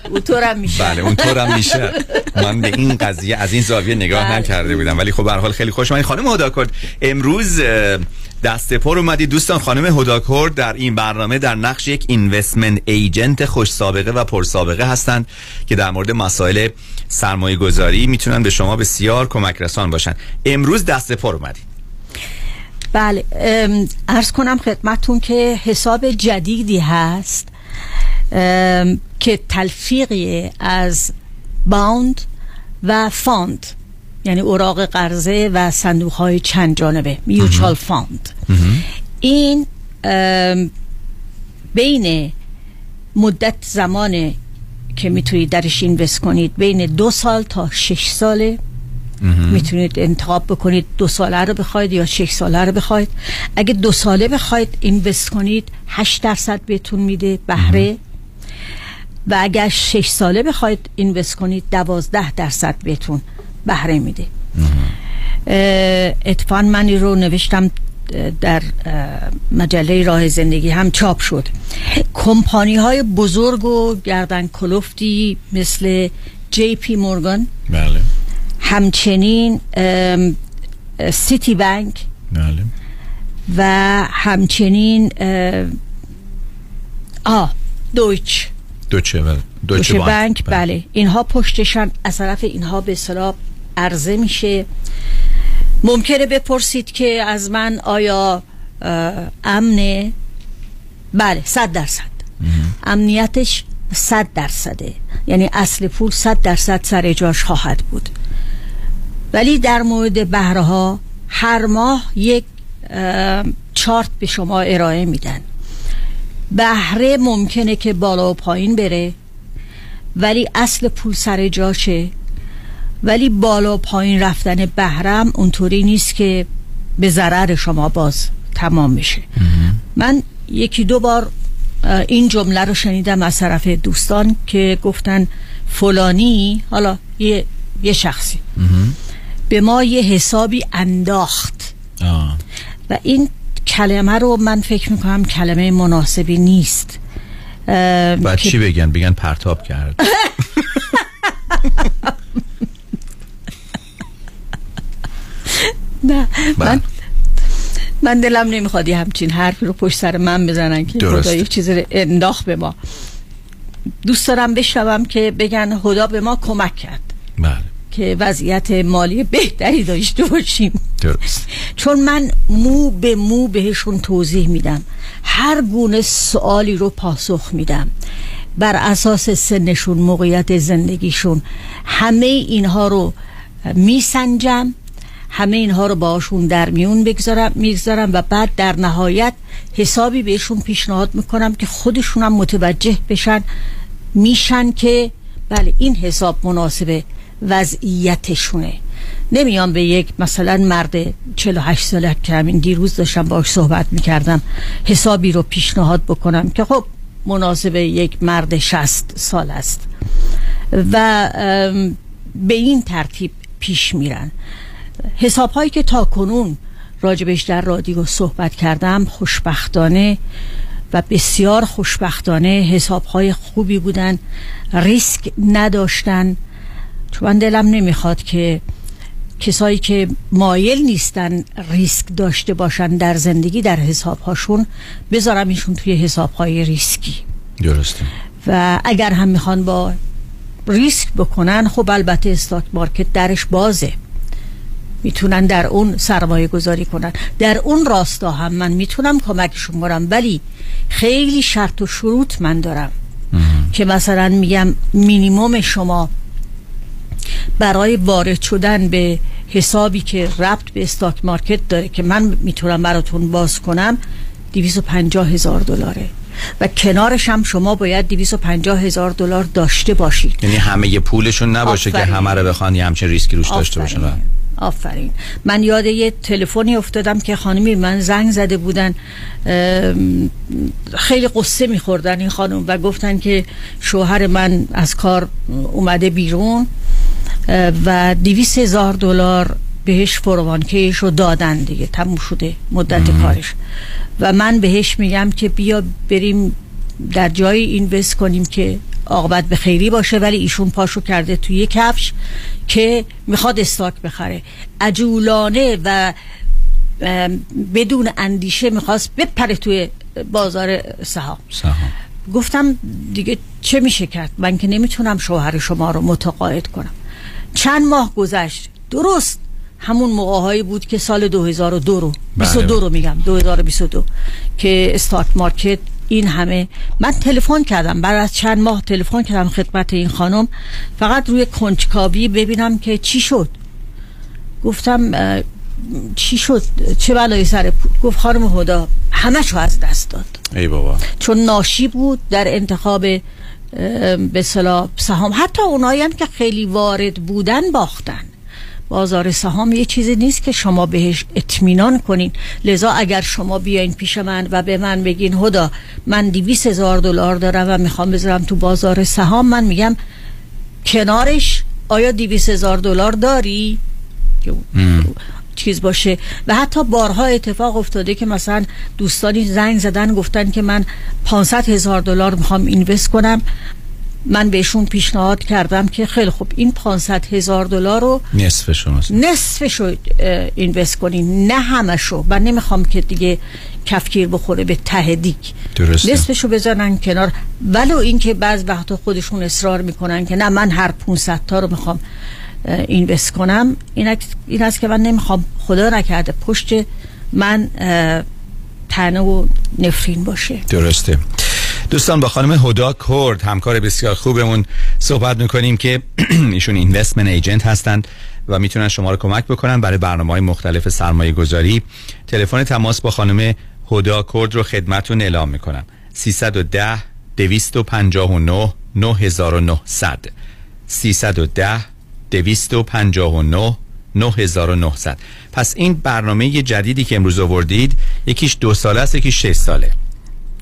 اونطورم میشه. بله اونطورم میشه. من به این قضیه از این زاویه نگاه بله. نکرده بودم. ولی خب به حال خیلی خوش من خانم هداکرد امروز دست پر اومدی. دوستان خانم هداکرد در این برنامه در نقش یک اینوستمنت ایجنت خوش سابقه و پر سابقه هستند که در مورد مسائل سرمایه گذاری می‌تونن به شما بسیار کمک رسان باشن. امروز دست پر اومدی. بله ارز کنم خدمتون که حساب جدیدی هست که تلفیقی از bond و fund یعنی اوراق قرضه و صندوق های چند جانبه. mutual fund این بین مدت زمان که می‌تونید درش invest کنید بین دو سال تا شش ساله. می‌تونید انتخاب بکنید دو ساله رو بخواید یا شش ساله رو بخواید. اگه دو ساله بخواید invest کنید 8 درصد بهتون میده بهره. و اگر شش ساله بخواید اینوست کنید دوازده درصد بهتون. بهره میده. اتفاقا من این رو نوشتم در مجله راه زندگی هم چاپ شد. کمپانی های بزرگ و گردن کلفتی مثل جی پی مورگان بله. همچنین سیتی بانک بله. و همچنین آه دویچ دوچه بله. دویچ بانک بله. اینها پشتشن از طرف اینها به اصطلاح عرضه میشه. ممکنه بپرسید که از من آیا امنه؟ بله صد درصد. امنیتش صد درصده. یعنی اصل پول صد درصد سر جاش خواهد بود. ولی در مورد بهره ها هر ماه یک چارت به شما ارائه میدن. بهره ممکنه که بالا و پایین بره ولی اصل پول سر جاشه. ولی بالا و پایین رفتن بهرم اونطوری نیست که به ضرر شما باز تمام میشه من یکی دو بار این جمله رو شنیدم از طرف دوستان که گفتن فلانی حالا یه, یه شخصی به ما یه حسابی انداخت. آه. و این کلمه رو من فکر می‌کنم کلمه مناسبی نیست. بعد چی بگن؟ بگن پرتاب کرد. نه. بله. من من دلم نمی‌خواد یه همچین حرفی رو پشت سر من بزنن که. خدا یک چیزی رو انداخت به ما. دوست دارم بشنوم که بگن خدا به ما کمک کرد. بله. که وضعیت مالی بهتری داشته باشیم. درست. چون من مو به مو بهشون توضیح میدم. هر گونه سوالی رو پاسخ میدم. بر اساس سنشون موقعیت زندگیشون همه اینها رو میسنجم. همه اینها رو باشون در میون بگذارم می‌گذارم و بعد در نهایت حسابی بهشون پیشنهاد می‌کنم که خودشون هم متوجه بشن میشن که بله این حساب مناسب وضعیتشونه. نمیام به یک مثلا مرد 48 ساله که همین دیروز داشتم باش صحبت می‌کردم حسابی رو پیشنهاد بکنم که خب مناسب یک مرد 60 سال است. و به این ترتیب پیش میرن. حساب هایی که تا کنون راجبش در رادیو صحبت کردم خوشبختانه و بسیار خوشبختانه حساب های خوبی بودن ریسک نداشتن. چون من دلم نمی‌خواد که کسایی که مایل نیستن ریسک داشته باشن در زندگی در حساب هاشون بذارم ایشون توی حساب های ریسکی. درسته. و اگر هم می‌خوان با ریسک بکنن خب البته stock market درش بازه. می‌تونن در اون سرمایه گذاری کنن. در اون راستا هم من می‌تونم کمکشون کنم ولی خیلی شرط و شروط من دارم. که مثلا میگم مینیموم شما برای وارد شدن به حسابی که ربط به stock market داره که من می‌تونم براتون باز کنم 250 هزار دلاره. و کنارش هم شما باید 250 هزار دلار داشته باشید. یعنی همه پولشون نباشه که آفرین. همه رو بخوان یه همچین ریسکی روش داشته باشن. آفرین. من یاد یه تلفنی افتادم که خانمی من زنگ زده بودن خیلی قصه میخوردن این خانم و گفتن که شوهر من از کار اومده بیرون و دیویس هزار دلار بهش فروانکیش رو دادن دیگه. تموم شده مدت کارش. و من بهش میگم که بیا بریم در جایی اینوست کنیم که عاقبت به خیری باشه ولی ایشون پاشو کرده توی یه کفش که می‌خواد استاک بخره. عجولانه و بدون اندیشه می‌خواست بپره توی بازار سهام. سهام. گفتم دیگه چه میشه کرد؟ من که نمی‌تونم شوهر شما رو متقاعد کنم. چند ماه گذشت. درست همون موقع هایی بود که سال 2002 رو 22 رو میگم 2022 که استاک مارکت این همه. من تلفن کردم. بعد از چند ماه تلفن کردم خدمت این خانم. فقط روی کنجکاوی ببینم که چی شد. گفتم چی شد؟ چه بلایی سر گفت خانم هدا همشو از دست داد. ای بابا. چون ناشی بود در انتخاب به سهام. حتی اونایی هم که خیلی وارد بودن باختن. بازار سهام یه چیزی نیست که شما بهش اطمینان کنین. لذا اگر شما بیاین پیش من و به من بگین هدا من دیویس هزار دلار دارم و می‌خوام بذارم تو بازار سهام. من میگم کنارش آیا دیویس هزار دلار داری؟ چیز باشه. و حتی بارها اتفاق افتاده که مثلا دوستانی زنگ زدن گفتن که من 500 هزار دلار می‌خوام اینوست کنم. من بهشون پیشنهاد کردم که خیلی خوب این 500 هزار دلار رو. نصفشو اه، اینوست کنین. نه همشو من نمی‌خوام که دیگه کفگیر بخوره به ته دیگ. درسته. نصفشو بزنن کنار. ولو اینکه بعض وقتا خودشون اصرار می‌کنن که نه من هر 500 تا رو می‌خوام اینوست کنم. این, این است که من نمی‌خوام. خدا نکرده پشت من تنه و نفرین باشه. درسته. دوستان با خانم هدا کرد همکار بسیار خوبمون صحبت می‌کنیم که ایشون اینوستمنت ایجنت هستند و می‌تونن شما رو کمک بکنن برای برنامه های مختلف سرمایه گذاری تلفن تماس با خانم هدا کرد رو خدمتون اعلام می‌کنم. 310 259 9900 310 259 9900 پس این برنامه جدیدی که امروز آوردید یکیش دو ساله است یکیش شش ساله.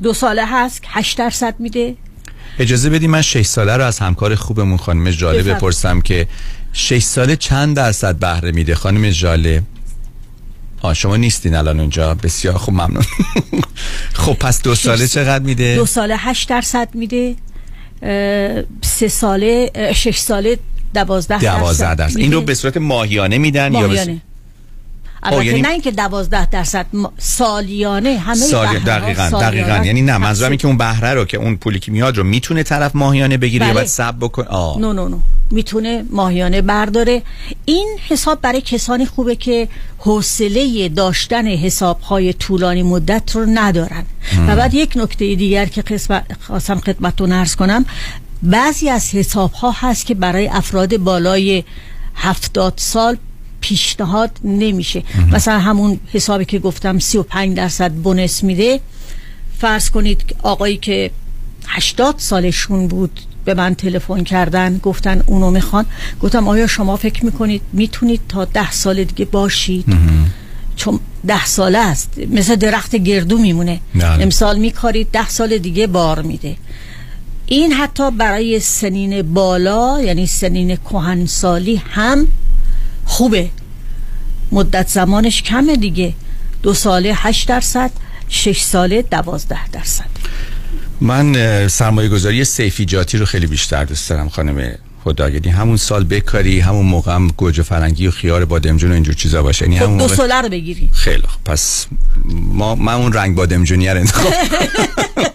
دو ساله هست 8 درصد میده. اجازه بدی من 6 ساله رو از همکار خوبمون خانم جاله. بپرسم که 6 ساله چند درصد بهره میده؟ خانم جاله آه شما نیستین الان اونجا. بسیار خوب ممنون. خب پس دو ساله چقدر میده؟ دو ساله 8 درصد میده. سه ساله اه، شش ساله دوازده درصد درصد. این رو به صورت ماهیانه میدن یا ماهیانه. البته یعنی- نه اینکه دوازده درصد ما- سالیانه همه سال بهره‌ها دقیقا سالیانه دقیقا. یعنی نه منظورم که اون بهره رو که اون پولی که میاد رو می‌تونه طرف ماهیانه بگیره یا بله. باید سب بکن آه. نو نو نو. می‌تونه ماهیانه برداره. این حساب برای کسانی خوبه که حوصله داشتن حسابهای طولانی مدت رو ندارن. و بعد یک نکته دیگر که قسمت خواستم خدمتتون عرض کنم. بعضی از حساب ها هست که برای افراد بالای هفتاد سال پیشنهاد نمیشه. مثلا همون حسابی که گفتم 35 درصد بونس میده. فرض کنید آقایی که 80 سالشون بود به من تلفن کردن گفتن اونو می‌خوان. گفتم آیا شما فکر می‌کنید می‌تونید تا ده سال دیگه باشید؟ چون ده ساله است. مثل درخت گردو میمونه. بله. امسال میکارید ده سال دیگه بار میده. این حتی برای سنین بالا یعنی سنین کهنسالی هم خوبه. مدت زمانش کمه دیگه. دو ساله هشت درصد شش ساله دوازده درصد. من سرمایه گذاری سیفیجاتی رو خیلی بیشتر دوست دارم خانم خدا یعنی همون سال بکاری همون موقع هم گوجه فرنگی و خیار بادمجون و اینجور چیزا باشه. یعنی خب همون دو موقع ساله رو بگیری. خیلی خوب. پس ما من اون رنگ بادمجونی رو انتخاب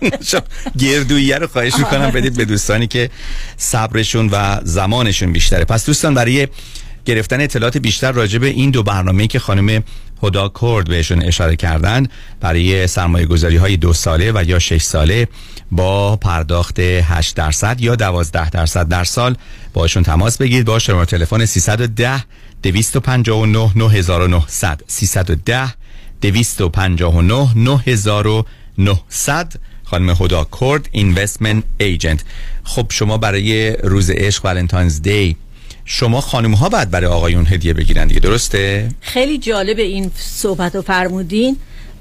گردویی رو خواهش می‌کنم. بدید به دوستانی که صبرشون و زمانشون بیشتره. پس دوستان برای گرفتن اطلاعات بیشتر راجع به این دو برنامه که خانم هدا کرد بهشون اشاره کردن برای سرمایه گذاری های دو ساله و یا شش ساله با پرداخت 8 درصد یا 12 درصد در سال. باشون تماس بگیرید با شماره تلفن 310 259 9900 310 259 9900 خانم هدا کرد اینوستمنت ایجنت خب شما برای روز عشق ولنتاینز دی شما خانم ها بعد برای آقایون هدیه بگیرن دیگه درسته؟ خیلی جالب این صحبت رو فرمودین.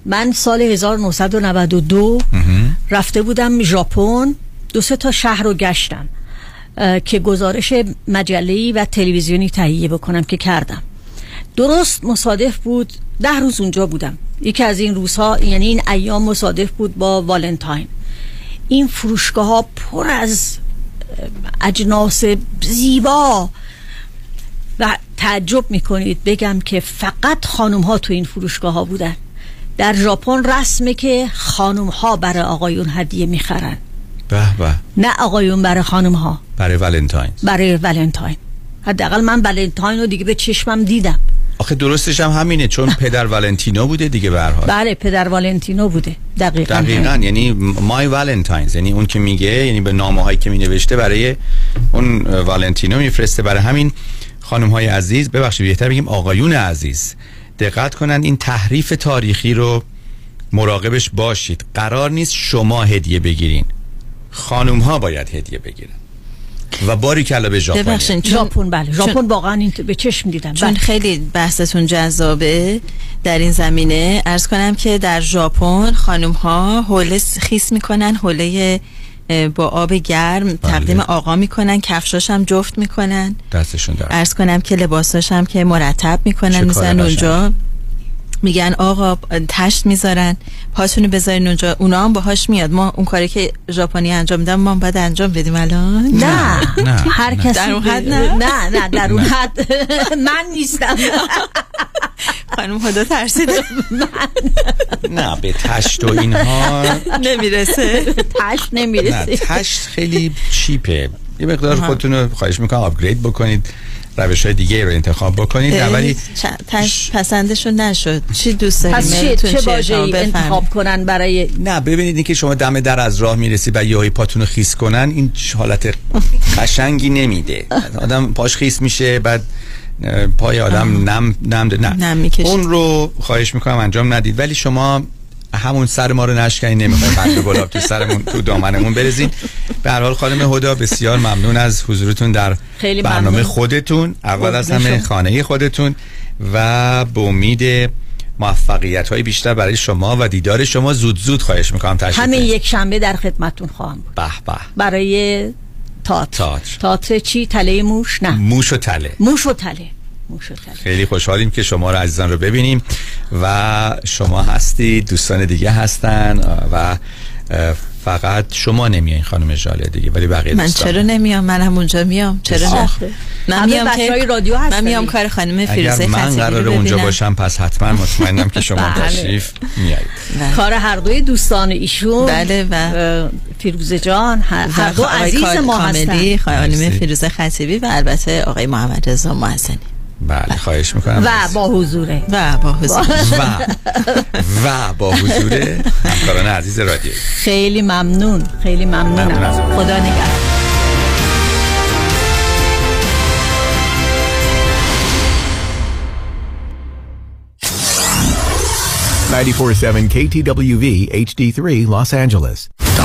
من سال 1992 رفته بودم ژاپن دو سه تا شهر رو گشتم که گزارش مجله‌ای و تلویزیونی تهیه بکنم که کردم. درست مصادف بود ده روز اونجا بودم. یکی از این روزها یعنی این ایام مصادف بود با والنتاین. این فروشگاه ها پر از اجناس زیبا و تعجب می‌کنید. بگم که فقط خانم ها تو این فروشگاه ها بودن. در ژاپن رسمه که خانم ها برای آقایون هدیه می‌خرن. به به. نه آقایون برای خانم ها برای ولنتاین. برای ولنتاین. حداقل من ولنتاین رو دیگه به چشمم دیدم. آخه درستش هم همینه چون پدر ولنتینو بوده دیگه به هر حال. بله پدر والنتینو بوده دقیقا دقیقا یعنی مای ولنتاینز یعنی اون که میگه یعنی به نامه هایی که می نوشته برای اون ولنتینو میفرسته. برای همین خانم های عزیز ببخشید بهتر بگیم آقایون عزیز. دقت کنن این تحریف تاریخی رو مراقبش باشید. قرار نیست شما هدیه بگیرین. خانم ها باید هدیه بگیرن. و باری کلا به ژاپن ببخشید ژاپن بله. ژاپن واقعا این به چشم دیدم چون بله. خیلی بحثتون جذابه. در این زمینه ارز کنم که در ژاپن خانم ها حوله خیس می‌کنن حوله با آب گرم تقدیم آقا می‌کنن کفشاش هم جفت می‌کنن. دستشون در ارز کنم که لباساش هم که مرتب می‌کنن میزن. اونجا. میگن آقا تشت می‌ذارن پاتونو بذارین اونجا. اونا هم باهاش میاد. ما اون کاری که ژاپنی انجام میدن ما هم باید انجام بدیم. الان؟ نه. هر کسی در اون حد نه. نه نه در اون حد. من نیستم. خانم خدا ترسیده. نه به تشت و اینها. نمی‌رسه. تشت نه نمی‌رسه تشت خیلی چیپه. یه مقدار. خودتون رو خواهش می‌کنم آپگرید بکنید. روش های دیگه رو انتخاب بکنید. نه ولی چ- تش پسندشون نشد. چی دوست داری پس چه, میلتون چه؟ واژه‌ای. انتخاب کنن برای نه ببینید این که شما دم در از راه می‌رسی و یهویی پاتون رو خیس کنن این حالت قشنگی نمیده. آدم پاش خیس میشه بعد پای آدم نم نم ده- نه. نم. اون رو خواهش می‌کنم انجام ندید. ولی شما همون سر ما رو نشکنین نمی‌خوایم قلب گلاب تو سرمون تو دامنمون برزین به هر حال خانم هدا بسیار ممنون از حضورتون در خیلی برنامه ممنون. خودتون اول از همه. خانه خودتون و به امید موفقیت های بیشتر برای شما و دیدار شما زود زود خواهش می‌کنم تشریف همین. یک شنبه در خدمتون خواهم بود. به به. برای تاتر تئاتر. تاتر چی؟ تله موش؟ نه. موش و تله. موش و تله. خیلی خوشحالیم که شما رو عزیزان رو ببینیم و شما هستید دوستان دیگه هستن و فقط شما نمیایین خانم ژاله دیگه ولی بقیه من دوستان چرا نمیام من هم اونجا میام چرا نه. من میام که رادیو هستن. من میام کار خانم اگر فیروزه من خطیبی قراره رو اونجا. باشم پس حتما مطمئنم که شما بله. تشریف میایید کار هر دوی دوستان ایشون بله و فیروزه جان هر دو عزیز ما هستن خانم. فیروزه خطیبی و البته آقای محمد رضا محسنی بله خواهش می‌کنم. و با حضوره. و با حضور و و. با حضور همکاران عزیز رادیو خیلی ممنون خیلی ممنون ممنونم خدا نگهدار. 94.7 KTWV HD3 Los Angeles.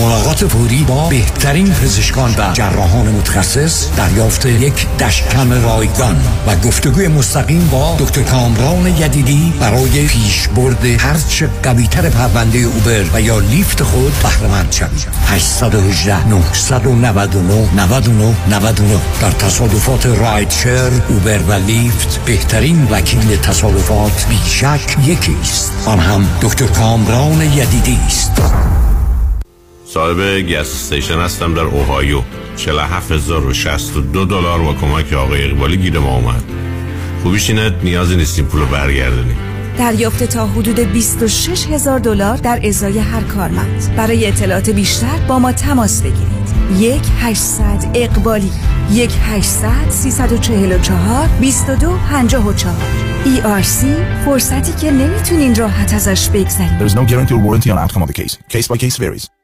ملاقات فوری با بهترین پزشکان و جراحان متخصص دریافت یک دشکم رایگان و گفتگوی مستقیم با دکتر کامران یدیدی برای پیشبرد هرچه قویتر پرونده اوبر و یا لیفت خود بهرهمند شوید. 818 999 99 99 در تصادفات رایت شیر اوبر و لیفت بهترین وکیل تصادفات بیشک یکی است. آن هم دکتر کامران یدیدی است. صاحب گس استیشن هستم در اوهایو. 47062 دلار با کمک آقای اقبالی گیر ما اومد. خوبیش اینه نیازی نیستیم پولو برگردونیم. دریافت تا حدود 26 هزار دلار در ازای هر کارمند. برای اطلاعات بیشتر با ما تماس بگیرید. یک 800 اقبالی یک 800 344 22 54 ERC فرصتی که نمی‌تونین راحت ازش بگذرید. There is no guarantee or warranty on outcome of the case. Case by case varies.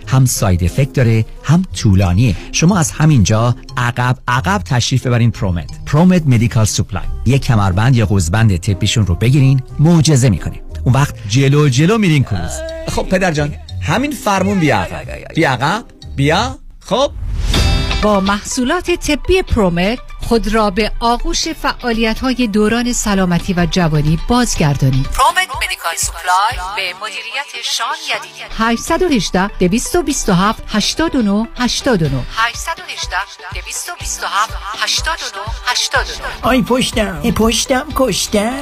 هم side effect داره هم طولانیه. شما از همینجا عقب عقب تشریف ببرین Promed Promed Medical Supply یک کمربند یا قوزبند طبیشون رو بگیرین معجزه می‌کنه اون وقت جلو جلو میرین کروز خب پدر جان همین فرمون بیا عقب. بیا عقب بیا خب. با محصولات طبی Promed خود را به آغوش فعالیت های دوران سلامتی و جوانی بازگردانید. Promed Medical Supply به مدیریت شان یدیدی 818 227 89 89 818 227 89 89 آی پشتم پشتم کشتم.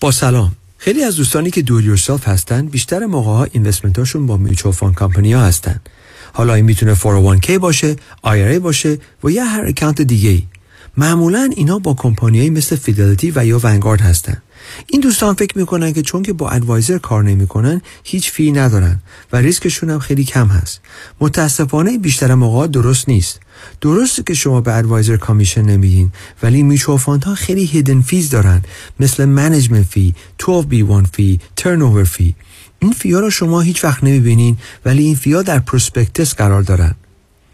با سلام. خیلی از دوستانی که do it yourself هستن بیشتر موقع ها investment هاشون با mutual fund company ها هستن. حالا این می‌تونه 401k باشه IRA باشه و یا هر account دیگه ای معمولا اینا با کمپانیایی مثل Fidelity و یا Vanguard هستن. این دوستان فکر می‌کنن که چون که با advisor کار نمی‌کنن هیچ fee ندارن و ریسکشون هم خیلی کم هست. متاسفانه بیشتر موقع درست نیست. درسته که شما به advisor commission نمیدین ولی mutual fund ها خیلی hidden fees دارن. مثل management fee 12B1 fee turn fee این fee ا رو شما هیچ وقت نمی‌بینین ولی این fee ا در prospectus قرار دارن.